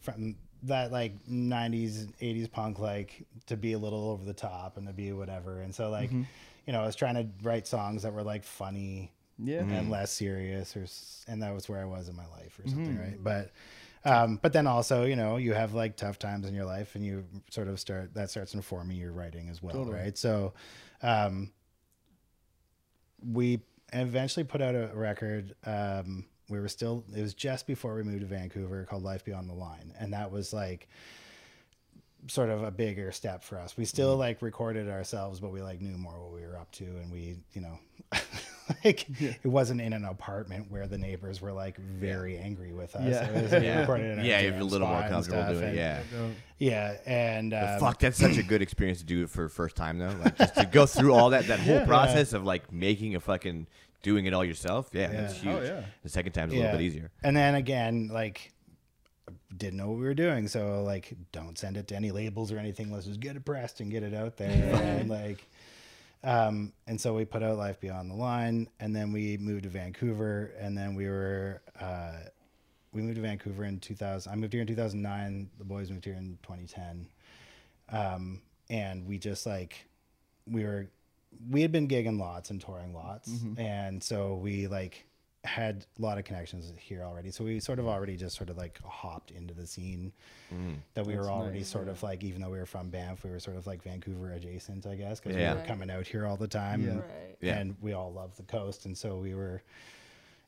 from that like 90s 80s punk like to be a little over the top and to be whatever. And so like, Mm-hmm. You know, I was trying to write songs that were like funny yeah. and less serious or and that was where I was in my life or something Mm-hmm. right but um but then also you know you have like tough times in your life and you sort of start that starts informing your writing as well Totally. right so um we eventually put out a record um we were still it was just before we moved to Vancouver called Life Beyond the Line and that was like sort of a bigger step for us. We Mm-hmm. still like recorded ourselves, but we like knew more what we were up to, and we, you know, <laughs> like it wasn't in an apartment where the neighbors were like very angry with us. Yeah. It was, <laughs> Yeah, recorded in yeah, you're a little more comfortable stuff, doing it. and- Yeah. yeah, and um, fuck, that's such a good experience to do it for first time though. Like just to go <laughs> through all that that whole process of like making a fucking doing it all yourself. Yeah, that's huge. Oh, yeah. The second time's a little bit easier. And then again, like didn't know what we were doing, so like don't send it to any labels or anything. Let's just get it pressed and get it out there. <laughs> and like um and so we put out Life Beyond the Line and then we moved to Vancouver and then we were uh we moved to Vancouver in 2000. I moved here in 2009. The boys moved here in 2010. Um, and we just like, we were, we had been gigging lots and touring lots. Mm-hmm. And so we like had a lot of connections here already. So we sort of already just sort of like hopped into the scene that we were already nice, sort of like, even though we were from Banff, we were sort of like Vancouver adjacent, I guess, because Yeah. we were coming out here all the time. Yeah. and- Right. Yeah. and we all love the coast and so we were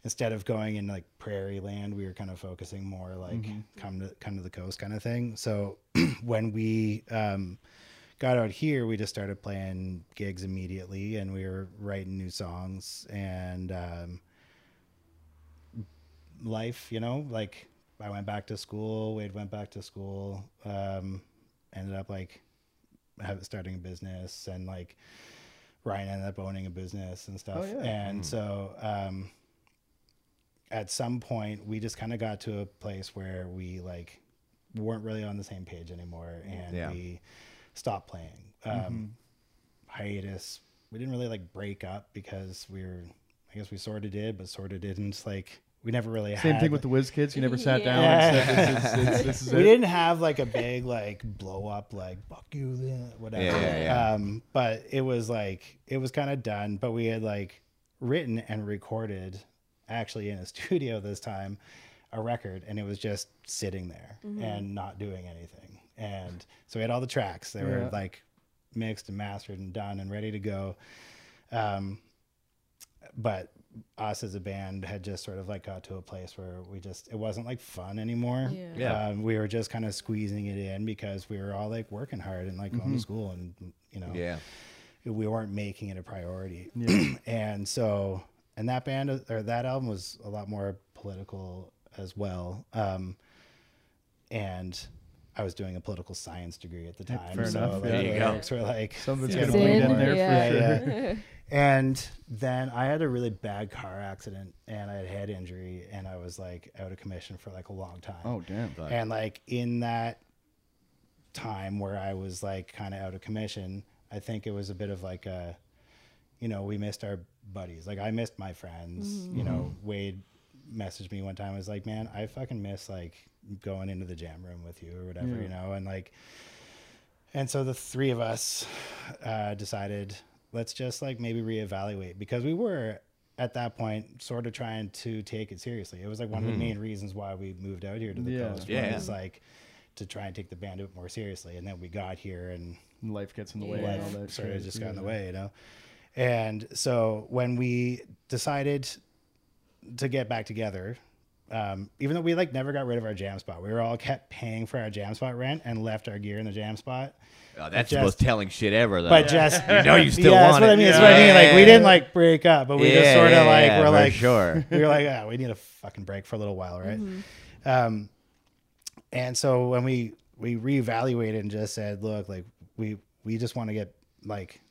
instead of going in like prairie land we were kind of focusing more like come to come to the coast kind of thing so <clears throat> when we um got out here we just started playing gigs immediately and we were writing new songs and um life you know like i went back to school wade went back to school um ended up like have, starting a business and like Ryan ended up owning a business and stuff. Oh, yeah. And so um, at some point, we just kind of got to a place where we like weren't really on the same page anymore, and Yeah. we stopped playing. Um, Hiatus. We didn't really like break up because we were. I guess we sort of did, but sort of didn't. Like we never really had. Same had, thing with the Whiz Kids. You never sat down and said, this is, this, this is <laughs> we it. didn't have like a big like blow up like fuck you <laughs> whatever. Yeah, yeah, yeah. Um, but it was like it was kind of done. But we had like written and recorded actually in a <laughs> studio this time a record, and it was just sitting there and not doing anything. And so we had all the tracks. They were like mixed and mastered and done and ready to go. Um, but us as a band had just sort of like got to a place where we just it wasn't like fun anymore. Yeah. Yeah. Um, we were just kind of squeezing it in because we were all like working hard and like going to school and you know Yeah. we weren't making it a priority. Yeah. <clears throat> and so and that band or that album was a lot more political as well. Um, and I was doing a political science degree at the time, fair so enough, like, the There you go. lyrics were like Something's Yeah. gonna bleed in Sin, there yeah. for Yeah, sure. <laughs> And then I had a really bad car accident and I had head injury and I was like out of commission for like a long time. Oh damn. And like in that time where I was like kind of out of commission, I think it was a bit of like a, you know, we missed our buddies. Like I missed my friends. You know, Wade messaged me one time. I Was like, man, I fucking miss like going into the jam room with you or whatever. Yeah. You know, and like, and so the three of us uh, decided let's just like maybe reevaluate because we were at that point sort of trying to take it seriously. It was like one of the mm-hmm. main reasons why we moved out here to the Yeah. coast. Yeah. was like to try and take the band a bit more seriously. And then we got here and life gets in the way. Yeah. And all that sort of just got in the way, you know. And so when we decided to get back together. Um, even though we like never got rid of our jam spot, we were all kept paying for our jam spot rent and left our gear in the jam spot. Oh, that's the just- most telling shit ever, though. But just you know you still yeah, want that's what. I mean. That's what I mean. Like we didn't like break up, but we just sort of yeah, like yeah, we're like sure. <laughs> we were like, yeah, we need a fucking break for a little while, right? Um, and so when we we reevaluated and just said, look, like we we just want to get like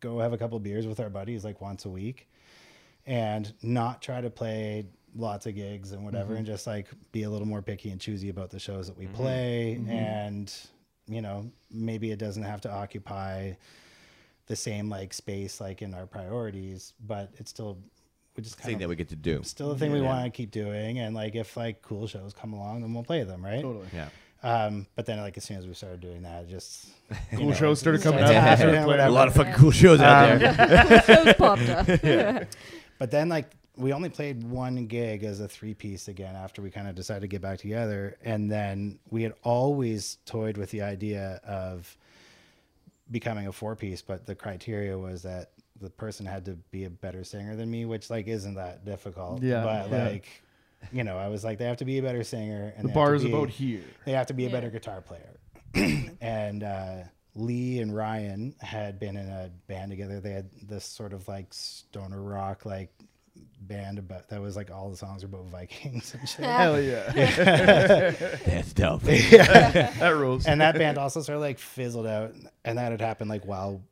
go have a couple beers with our buddies like once a week, and not try to play lots of gigs and whatever, mm-hmm. and just like be a little more picky and choosy about the shows that we mm-hmm. play, mm-hmm. and you know maybe it doesn't have to occupy the same like space like in our priorities, but it's still we just thing kind that we get to do. still the thing we want to keep doing, and like if like cool shows come along, then we'll play them, right? Totally. Yeah. Um, but then like as soon as we started doing that, it just <laughs> Cool know, shows started coming out. Yeah. <laughs> A lot of fucking cool shows out um, there. <laughs> Shows popped up. But then like we only played one gig as a three piece again after we kind of decided to get back together, and then we had always toyed with the idea of becoming a four piece, but the criteria was that the person had to be a better singer than me, which like isn't that difficult. Yeah, but yeah. like. You know, I was like, they have to be a better singer, and The they bar is be- about here. they have to be a Yeah. better guitar player. <clears throat> and uh, Lee and Ryan had been in a band together. They had this sort of like stoner rock like band about that was like all the songs were about Vikings and shit. Hell <laughs> yeah. <laughs> That's dope. <laughs> that rules. and that band also sort of like fizzled out, and that had happened like while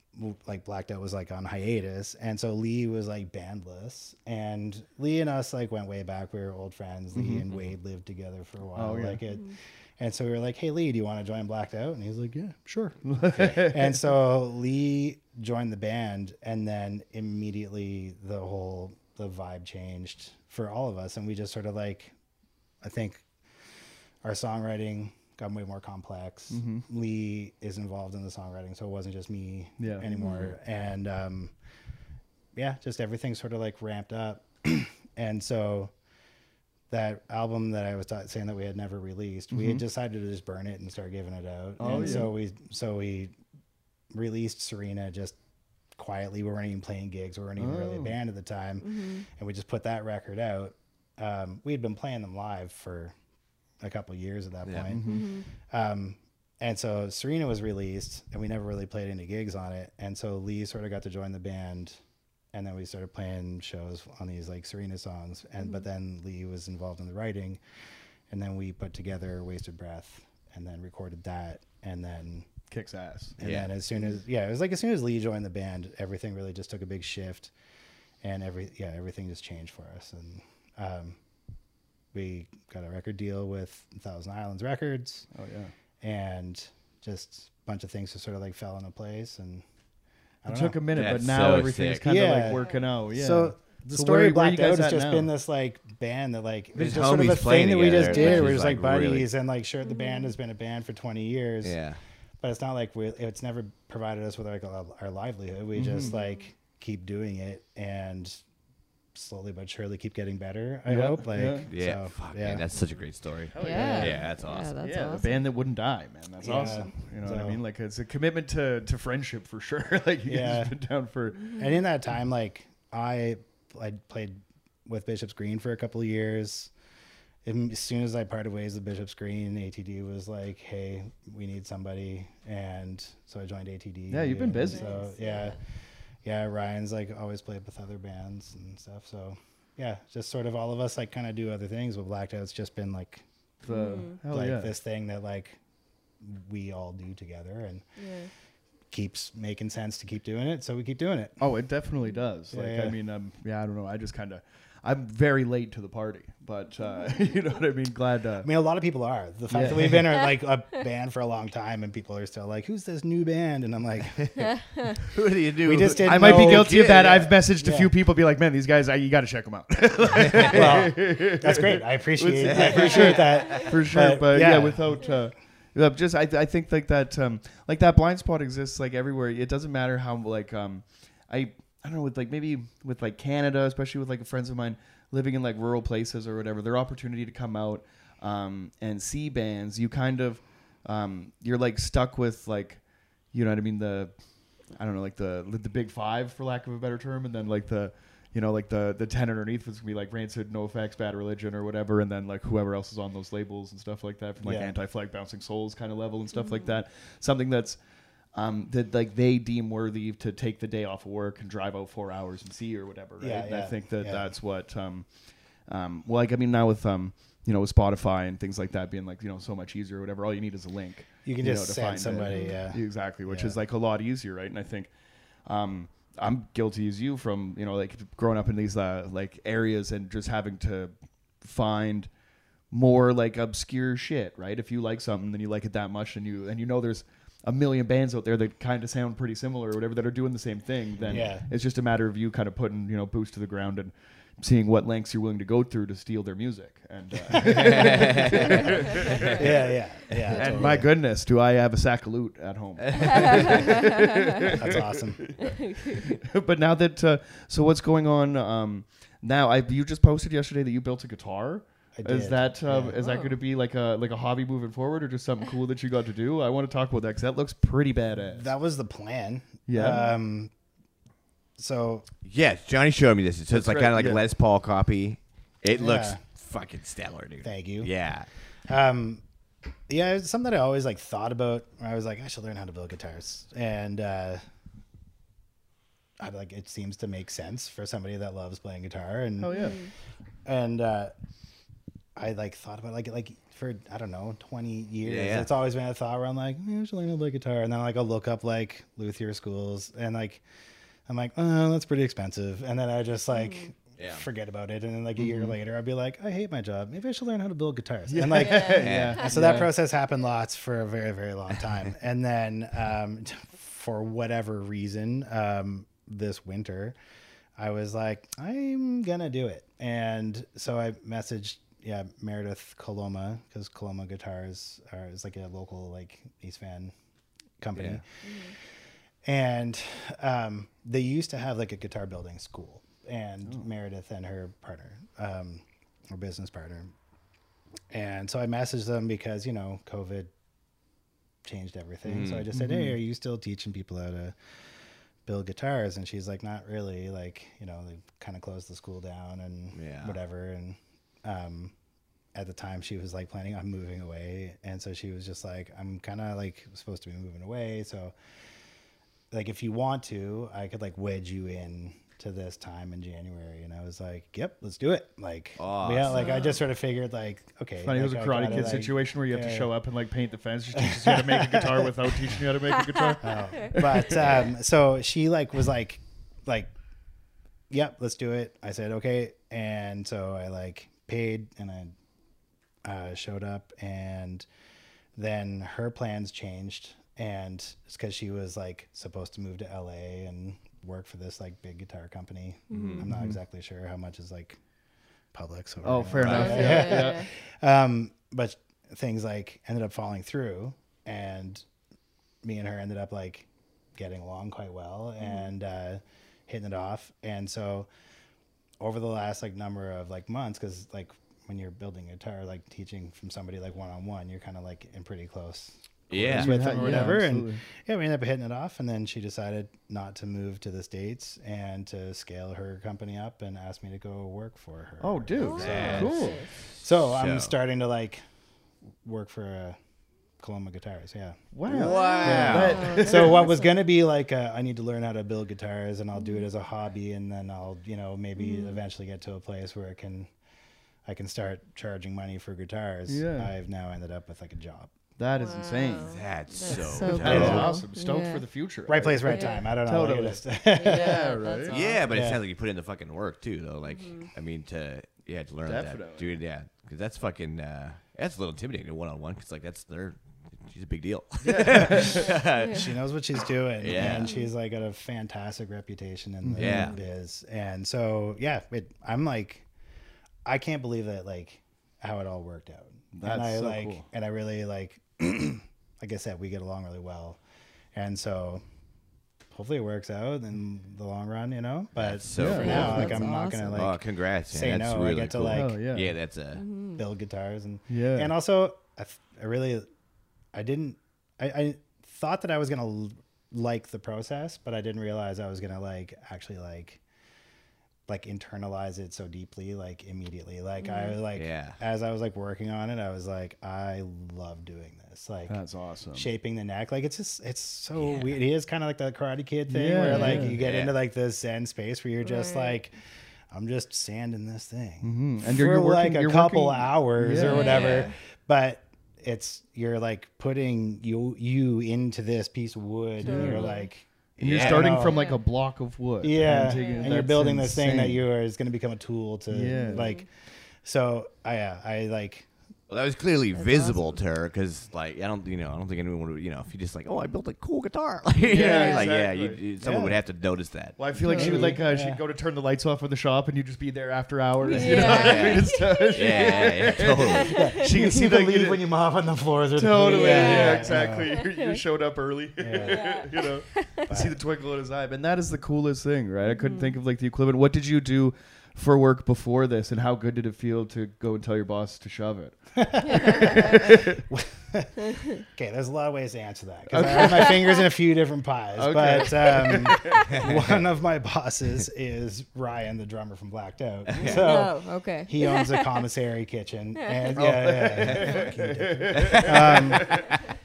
like Blacked Out was like on hiatus, and so Lee was like bandless, and Lee and us like went way back. We were old friends. Lee mm-hmm, and mm-hmm. Wade lived together for a while. Oh, yeah. Like it. Mm-hmm. And so we were like, "Hey Lee, do you want to join Blacked Out?" And he's like, "Yeah, sure." and so Lee joined the band, and then immediately the whole the vibe changed for all of us, and we just sort of like, I think, our songwriting got way more complex. Mm-hmm. Lee is involved in the songwriting, so it wasn't just me Yeah. Mm-hmm. anymore, and um, yeah, just everything sort of like ramped up, <clears throat> and so that album that I was ta- saying that we had never released, we had mm-hmm. decided to just burn it and start giving it out. Oh, and yeah. so we so we released Serena just quietly. We weren't even playing gigs. We weren't even really a Oh. band at the time, and we just put that record out. Um, we had been playing them live for a couple years at that Yeah. point. Mm-hmm. Um, and so Serena was released, and we never really played any gigs on it. And so Lee sort of got to join the band, and then we started playing shows on these like Serena songs. And but then Lee was involved in the writing, and then we put together Wasted Breath, and then recorded that, and then Kicks ass. and Yeah. then as soon as yeah, it was like as soon as Lee joined the band, everything really just took a big shift, and every yeah everything just changed for us. And um, we got a record deal with Thousand Islands Records, Oh yeah. and just a bunch of things just sort of like fell into place. And I It took know. a minute, That's but now so everything's sick. kind of Yeah. like working out. Yeah. So the So story where- of where you Blacked Out has just now? been this like band that like it was Just just sort of a homies playing thing that we just did. which We're just like like, really- buddies, and like sure the band has been a band for twenty years. Yeah. But it's not like we it's never provided us with like a, our livelihood we just Mm-hmm. like keep doing it and slowly but surely keep getting better i Yeah, hope like yeah. Yeah. so, Fuck, yeah man, that's such a great story. yeah. Yeah, that's awesome. that's yeah, awesome. the band that wouldn't die, man. That's Yeah. awesome. You know what I mean? Like it's a commitment to to friendship for sure. <laughs> like you Yeah. guys have been down for. and in that time like i i played with Bishops Green for a couple of years And as soon as i parted ways with Bishops Green atd was like hey we need somebody and so i joined atd Yeah, you've been busy. so yeah yeah ryan's like always played with other bands and stuff so yeah just sort of all of us like kind of do other things with blacked out's just been like The, hell like yeah. this thing that like we all do together and Yeah. keeps making sense to keep doing it so we keep doing it Oh, it definitely does. Like, Yeah. I mean, um, yeah, I don't know. I just kind of, I'm very late to the party, but uh, <laughs> you know what I mean. Glad. Uh, I mean, a lot of people are. The fact Yeah. that we've been a, like a <laughs> band for a long time and people are still like, "Who's this new band?" And I'm like, <laughs> Who do you do? We just did- I might be no, guilty of that. yeah. I've messaged a few people, be like, "Man, these guys, I, you got to check them out." "Well, that's great. I appreciate. I appreciate that for sure. But, But, yeah. yeah. without uh, just I, I think like that um, like that blind spot exists like everywhere. It doesn't matter how like um, I I don't know with like maybe with like Canada, especially with like friends of mine living in like rural places or whatever. Their opportunity to come out um, and see bands, you kind of um, you're like stuck with like you know what I mean the I don't know like the the big five for lack of a better term, and then like the you know, like the the ten underneath was gonna be like Rancid, NOFX, Bad Religion, or whatever, and then like whoever else is on those labels and stuff like that, from like Yeah. Anti Flag, Bouncing Souls kind of level and stuff like that. Something that's um, that like they deem worthy to take the day off of work and drive out four hours and see or whatever. Right? Yeah, And I think that yeah. that's what. Um, um, well, like I mean, now with um, you know, with Spotify and things like that being like you know so much easier or whatever, all you need is a link. You can know, just to send find it. somebody, yeah. exactly, which Yeah. is like a lot easier, right? And I think um, I'm guilty as you from you know like growing up in these uh, like areas and just having to find more like obscure shit, right? If you like something, then you like it that much, and you and you know there's a million bands out there that kind of sound pretty similar or whatever that are doing the same thing. Then Yeah. it's just a matter of you kind of putting you know boots to the ground and seeing what lengths you're willing to go through to steal their music. And, uh, <laughs> yeah, yeah, yeah. and totally. my goodness, do I have a sack of loot at home? <laughs> that's awesome. <laughs> but now that uh, so what's going on um, now? I you just posted yesterday that you built a guitar. I Is did, that um, yeah. is that Oh. going to be like a like a hobby moving forward, or just something cool that you got to do? I want to talk about that because that looks pretty badass. That was the plan. Yeah. Um. So Yes, Johnny showed me this. So it's like right, kind of like yeah. a Les Paul copy. It looks fucking stellar, dude. Thank you. Yeah. Um, yeah, it's something that I always like thought about. Where I was like, I should learn how to build guitars, and uh, I like it seems to make sense for somebody that loves playing guitar, and oh yeah, and uh, I like thought about like like for I don't know twenty years. Yeah, yeah. It's always been a thought where I'm like, "Man, I should learn how to play guitar, and then like I'll look up like luthier schools, and like I'm like, oh, that's pretty expensive, and then I just like. Yeah. Forget about it, and then like a year Mm-hmm. later, I'd be like, "I hate my job. Maybe I should learn how to build guitars." And like, yeah. <laughs> and so that process happened lots for a very, very long time. <laughs> and then, um, for whatever reason, um, this winter, I was like, I'm gonna do it. And so I messaged, yeah, Meredith Coloma because Coloma Guitars are, is like a local like East Van company. Yeah. And um, they used to have like a guitar building school, and Meredith and her partner, um, her business partner, and so I messaged them because, you know, COVID changed everything. So I just said, Hey, are you still teaching people how to build guitars? And she's like, Not really. Like, you know, they kind of closed the school down and Yeah. whatever. And um, at the time, she was like planning on moving away. And so she was just like, I'm kind of like supposed to be moving away. So, like, if you want to, I could like wedge you in to this time in January. And I was like, Yep, let's do it. Like, yeah, like I just sort of figured, like, okay. Funny, it was a Karate gotta, Kid like- situation where you have to show up and like paint the fence. Just teaches you how to make a guitar <laughs> without teaching you how to make a guitar. Oh. But um, so she like was like, like, yep, let's do it. I said okay, and so I like paid and I uh, showed up, and then her plans changed, and it's because she was like supposed to move to LA and work for this like big guitar company. I'm not exactly sure how much is like public. So Oh, fair enough. Yeah, <laughs> Yeah, yeah, yeah. um, but things like ended up falling through, and me and her ended up like getting along quite well and uh, hitting it off. And so over the last like number of like months, because like when you're building a guitar, like teaching from somebody like one on one, you're kind of like in pretty close Yeah. with them or whatever. absolutely. and yeah, we ended up hitting it off. And then she decided not to move to the states and to scale her company up and asked me to go work for her. Oh, dude, That's- cool. So I'm starting to like work for uh, Coloma Guitars. Yeah. Wow. Wow. Oh, <laughs> So what was gonna be like uh, I need to learn how to build guitars and I'll do it as a hobby and then I'll you know maybe eventually get to a place where I can I can start charging money for guitars. Yeah. I've now ended up with like a job. That is insane. That's, That's so, so dope. That is awesome. Stoked Yeah. for the future. Right place, right Yeah. time. I don't know. Totally. <laughs> Yeah, right? that's Yeah, but it sounds like you put in the fucking work too, though. Like, I mean, to yeah, to learn Definitely. that, dude. Yeah, because that's fucking uh, that's a little intimidating one on one. Because like that's their she's a big deal. <laughs> she knows what she's doing Yeah. and she's like got a fantastic reputation in the Yeah. biz and so yeah it, i'm like i can't believe that like how it all worked out That's and i so like cool. and i really like <clears throat> like i said we get along really well and so hopefully it works out in the long run you know but That's so for cool. now like That's i'm not gonna oh, like oh, congrats! say. That's no. I really get to, cool. like- Oh, yeah. yeah, that's a mm-hmm. build guitars and Yeah. and also I, th- I really i didn't I, I thought that i was gonna l- like the process but i didn't realize i was gonna like actually like like internalize it so deeply like immediately like i like Yeah. as i was like working on it i was like i love doing this like That's awesome. shaping the neck like it's just it's so weird it is kind of like the karate kid thing Yeah, where like yeah. you get Yeah. into like this zen space where you're just Right. like i'm just sanding this thing Mhm. And for you're, you're working, like a you're couple working- hours Yeah. or whatever Yeah. but it's you're like putting you you into this piece of wood and you're like And you're Yeah. starting from like a block of wood. yeah taking- and you're that's building this thing that you are is going to become a tool to Yeah. like so i yeah i like Well, that was clearly visible to her because, like, I don't, you know, I don't think anyone would, you know, if you just like, oh, I built a cool guitar, <laughs> like, you know, Yeah, like, yeah, you, you- someone Yeah. would have to notice that. Well, I feel like she would like uh, Yeah. she'd go to turn the lights off in the shop, and you'd just be there after hours. You know Yeah. what I mean? It's, Yeah, yeah, yeah, totally. <laughs> she can see the can leave when you mop on the floors or the Totally, yeah, yeah, exactly. You you showed up early, Yeah. <laughs> you know. see the twinkle in his eye, and that is the coolest thing, right? I Mm. couldn't think of like the equivalent. What did you do for work before this, and how good did it feel to go and tell your boss to shove it? <laughs> <laughs> <laughs> Okay, there's a lot of ways to answer that because I have my fingers in a few different pies. Okay. But um, <laughs> one of my bosses is Ryan, the drummer from Blacked Out. So oh, okay. he owns a commissary kitchen, and Oh. yeah, yeah, <laughs> Fucking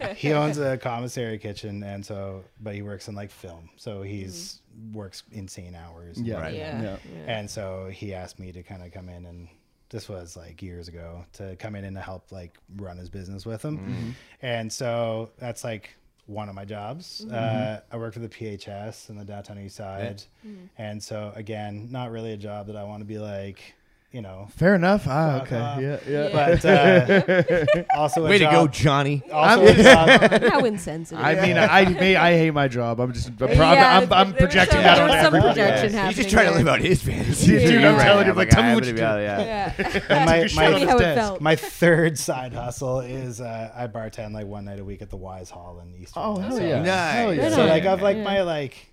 um, he owns a commissary kitchen, and so but he works in like film, so he's works insane hours. Yeah. Right. Yeah. Yeah. and so he asked me to kind of come in and this was like years ago to come in and to help like run his business with him. Mm-hmm. And so that's like one of my jobs. Mm-hmm. Uh, i worked for the phs in the downtown east side. Mm. And so again not really a job that i want to be like you know Fair enough. Ah, okay. off. Yeah, yeah. but uh, <laughs> also a Way to go, Johnny. also a <laughs> job, How insensitive. I mean, I may, I hate my job. I'm just, I'm, Yeah, I'm, I'm there's projecting that on there's some projection Yeah. He's just trying to live out his fantasy. Dude, I'm Right. telling you, like, tell me I'm what gonna you do. out, yeah. Yeah. <laughs> and my, my, shut Tell me his how it desk. felt. my third side hustle is uh, I bartend like one night a week at the Wise Hall in East. Oh, hell yeah. Nice. Hell yeah. So like I've like my like,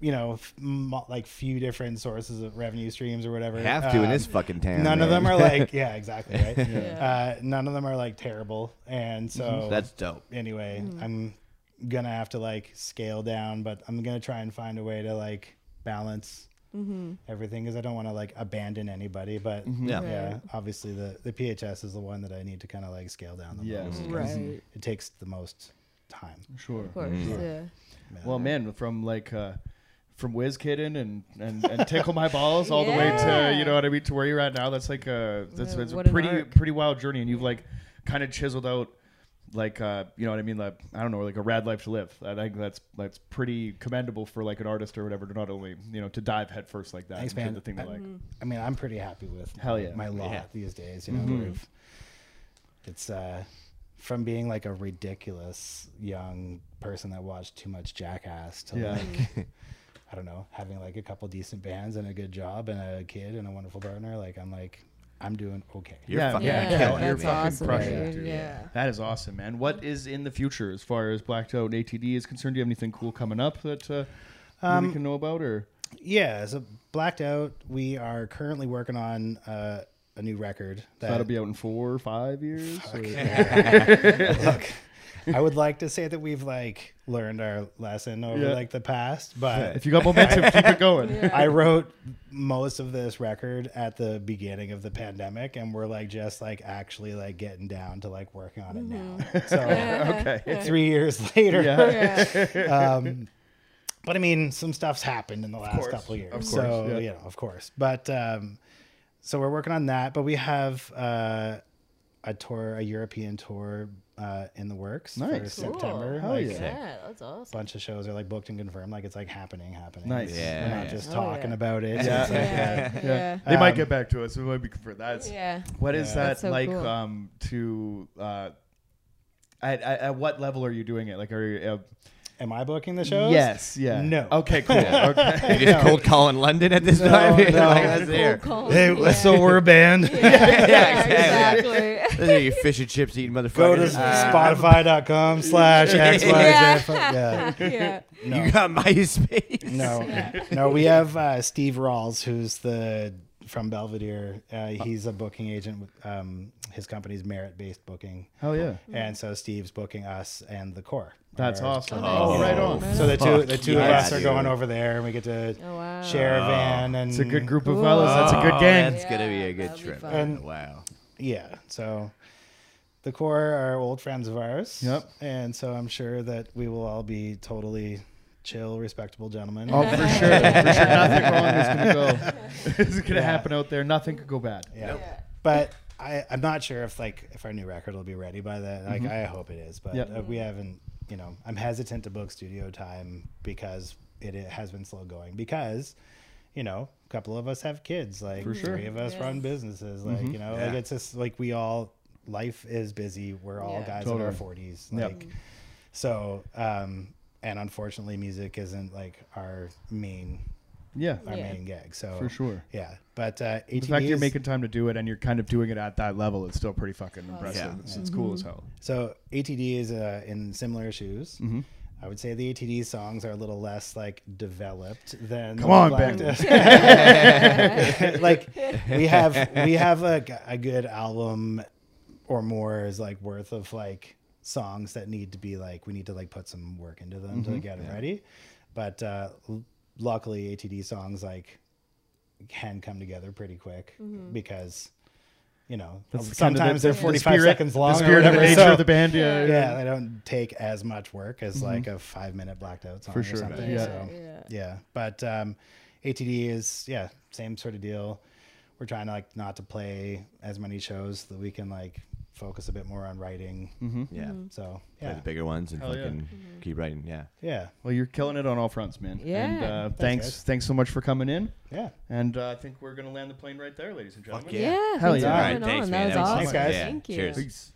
you know, f- like few different sources of revenue streams or whatever. Have to in Um, this fucking town. None of them are like <laughs> yeah, exactly right. <laughs> Yeah. Uh, none of them are like terrible, and so That's dope. anyway, Mm. I'm gonna have to like scale down, but I'm gonna try and find a way to like balance Mm-hmm. everything because I don't want to like abandon anybody. But Yeah. yeah, Right. obviously the the PHS is the one that I need to kind of like scale down the Yes. most. 'cause Right. It takes the most time. Sure. Of course. Mm. Yeah. Well, man, from like uh, from Whiz Kitten and, and, and Tickle My Balls all the way to you know what I mean to where you're at now. That's like a that's, Yeah, that's a what an pretty arc. pretty wild journey, and you've like kind of chiseled out like uh, you know what I mean like I don't know like a rad life to live. I think that's that's pretty commendable for like an artist or whatever to not only you know to dive headfirst like that Thanks, into man. the thing they I- like. I mean, I'm pretty happy with Hell yeah. my lot Yeah. these days. You know, Mhm. we've- it's uh, from being like a ridiculous young person that watched too much Jackass to Yeah. like <laughs> I don't know, having like a couple decent bands and a good job and a kid and a wonderful partner. Like I'm like I'm doing okay. You're Yeah, fucking Yeah, killing it, that's man. awesome, crushing it, dude. dude. Yeah. That is awesome, man. What is in the future as far as Blacked Out and ATD is concerned? Do you have anything cool coming up that uh, that we Um, can know about or? Yeah, so blacked out. We are currently working on uh, a new record. That, That'll be out in four or five years. or- <laughs> Look, I would like to say that we've like learned our lesson over Yeah. like the past, but If you got momentum, keep it going. <laughs> Yeah. I wrote most of this record at the beginning of the pandemic, and we're like just like actually like getting down to like working on it now. <laughs> So Okay. three years <laughs> later, Yeah. Yeah. um, but I mean, some stuff's happened in the last course, couple of years. of course, so yeah. you know, of course. But um, so we're working on that. But we have uh, a tour, a European tour uh, in the works for Nice. Cool. September. Hell like, yeah. Yeah, that's awesome. A bunch of shows are like booked and confirmed. Like it's like happening, happening. Nice. Yeah. We're not just Oh, talking yeah. about it. Yeah. It's like, Yeah. uh, <laughs> Yeah. They might Um, get back to us. It might be for that's Yeah. what is Yeah. that so like cool. um to uh at, at, at what level are you doing it? Like are you uh, Am I booking the shows? Yes, yeah. No. Okay, cool. <laughs> Okay. You just cold calling London at this No, time. <laughs> no. like, that's there. Cold call. Hey, Yeah. so we're a band. Yeah, <laughs> exactly. exactly. Are you fish and chips eating motherfuckers. Go to Uh, Spotify.com slash XYZ. Yeah. Yeah. yeah. No. You got MySpace. No, Yeah. no, we have uh, Steve Rawles, who's the from Belvedere. Uh, he's a booking agent. with, Um, his company's merit based booking, Hell yeah. and so Steve's booking us and the core. That's Our- awesome. Oh, Oh, right on. So the two the two yeah, of us are going over there, and we get to Oh wow. share a van. And It's a good group of Cool. fellas. That's a good gang. That's gonna be a good trip. And- wow. Yeah. So the core are old friends of ours. Yep. And so I'm sure that we will all be totally chill, respectable gentlemen. Oh, for sure. For sure. Nothing wrong is going to go. is going to Yeah. happen out there. Nothing could go bad. yeah. But I, I'm not sure if like if our new record will be ready by then. Like I hope it is, but Yep. uh, we haven't. You know, I'm hesitant to book studio time because it, it has been slow going. Because, you know, a couple of us have kids. Like For sure. three of us Yes. run businesses. Like you know, like it's just like we all. Life is busy. We're all Yeah. guys in our Totally. 40s. Yep. So, um, and unfortunately, music isn't like our main Yeah, our Yeah. main gig. So for sure. yeah. But uh, The fact you're making time to do it and you're kind of doing it at that level is still pretty fucking impressive. Yeah. It's, it's cool as hell. so ATD is uh, in similar shoes. Mm-hmm. I would say the ATD songs are a little less like developed than Come on, Black Ben. <laughs> <laughs> Like we have we have a good album or more is like worth of like songs that need to be like we need to like put some work into them Mm-hmm. to get them ready. But uh, l- luckily ATD songs like can come together pretty quick because you know That's sometimes the- they're the 45 spirit- seconds long. The or spirit of the nature so- of the band. Yeah, yeah, they don't take as much work as like a five minute blacked out song For or sure. something. Yeah. So, Yeah. yeah. But um, ATD is yeah, same sort of deal. We're trying to like not to play as many shows so that we can like focus a bit more on writing. Mm-hmm. Yeah. So Play yeah, the bigger ones and Hell yeah. fucking keep writing. Yeah. yeah, Well, you're killing it on all fronts, man. Yeah. And uh, Thanks, thanks, guys. thanks so much for coming in. yeah. And uh, I think we're gonna land the plane right there, ladies and gentlemen. Fuck Yeah. Yeah. thanks Hell yeah. Alright, on. thanks, that man. was That was awesome. awesome. Thanks, guys. Yeah, Thank you. cheers. Peace.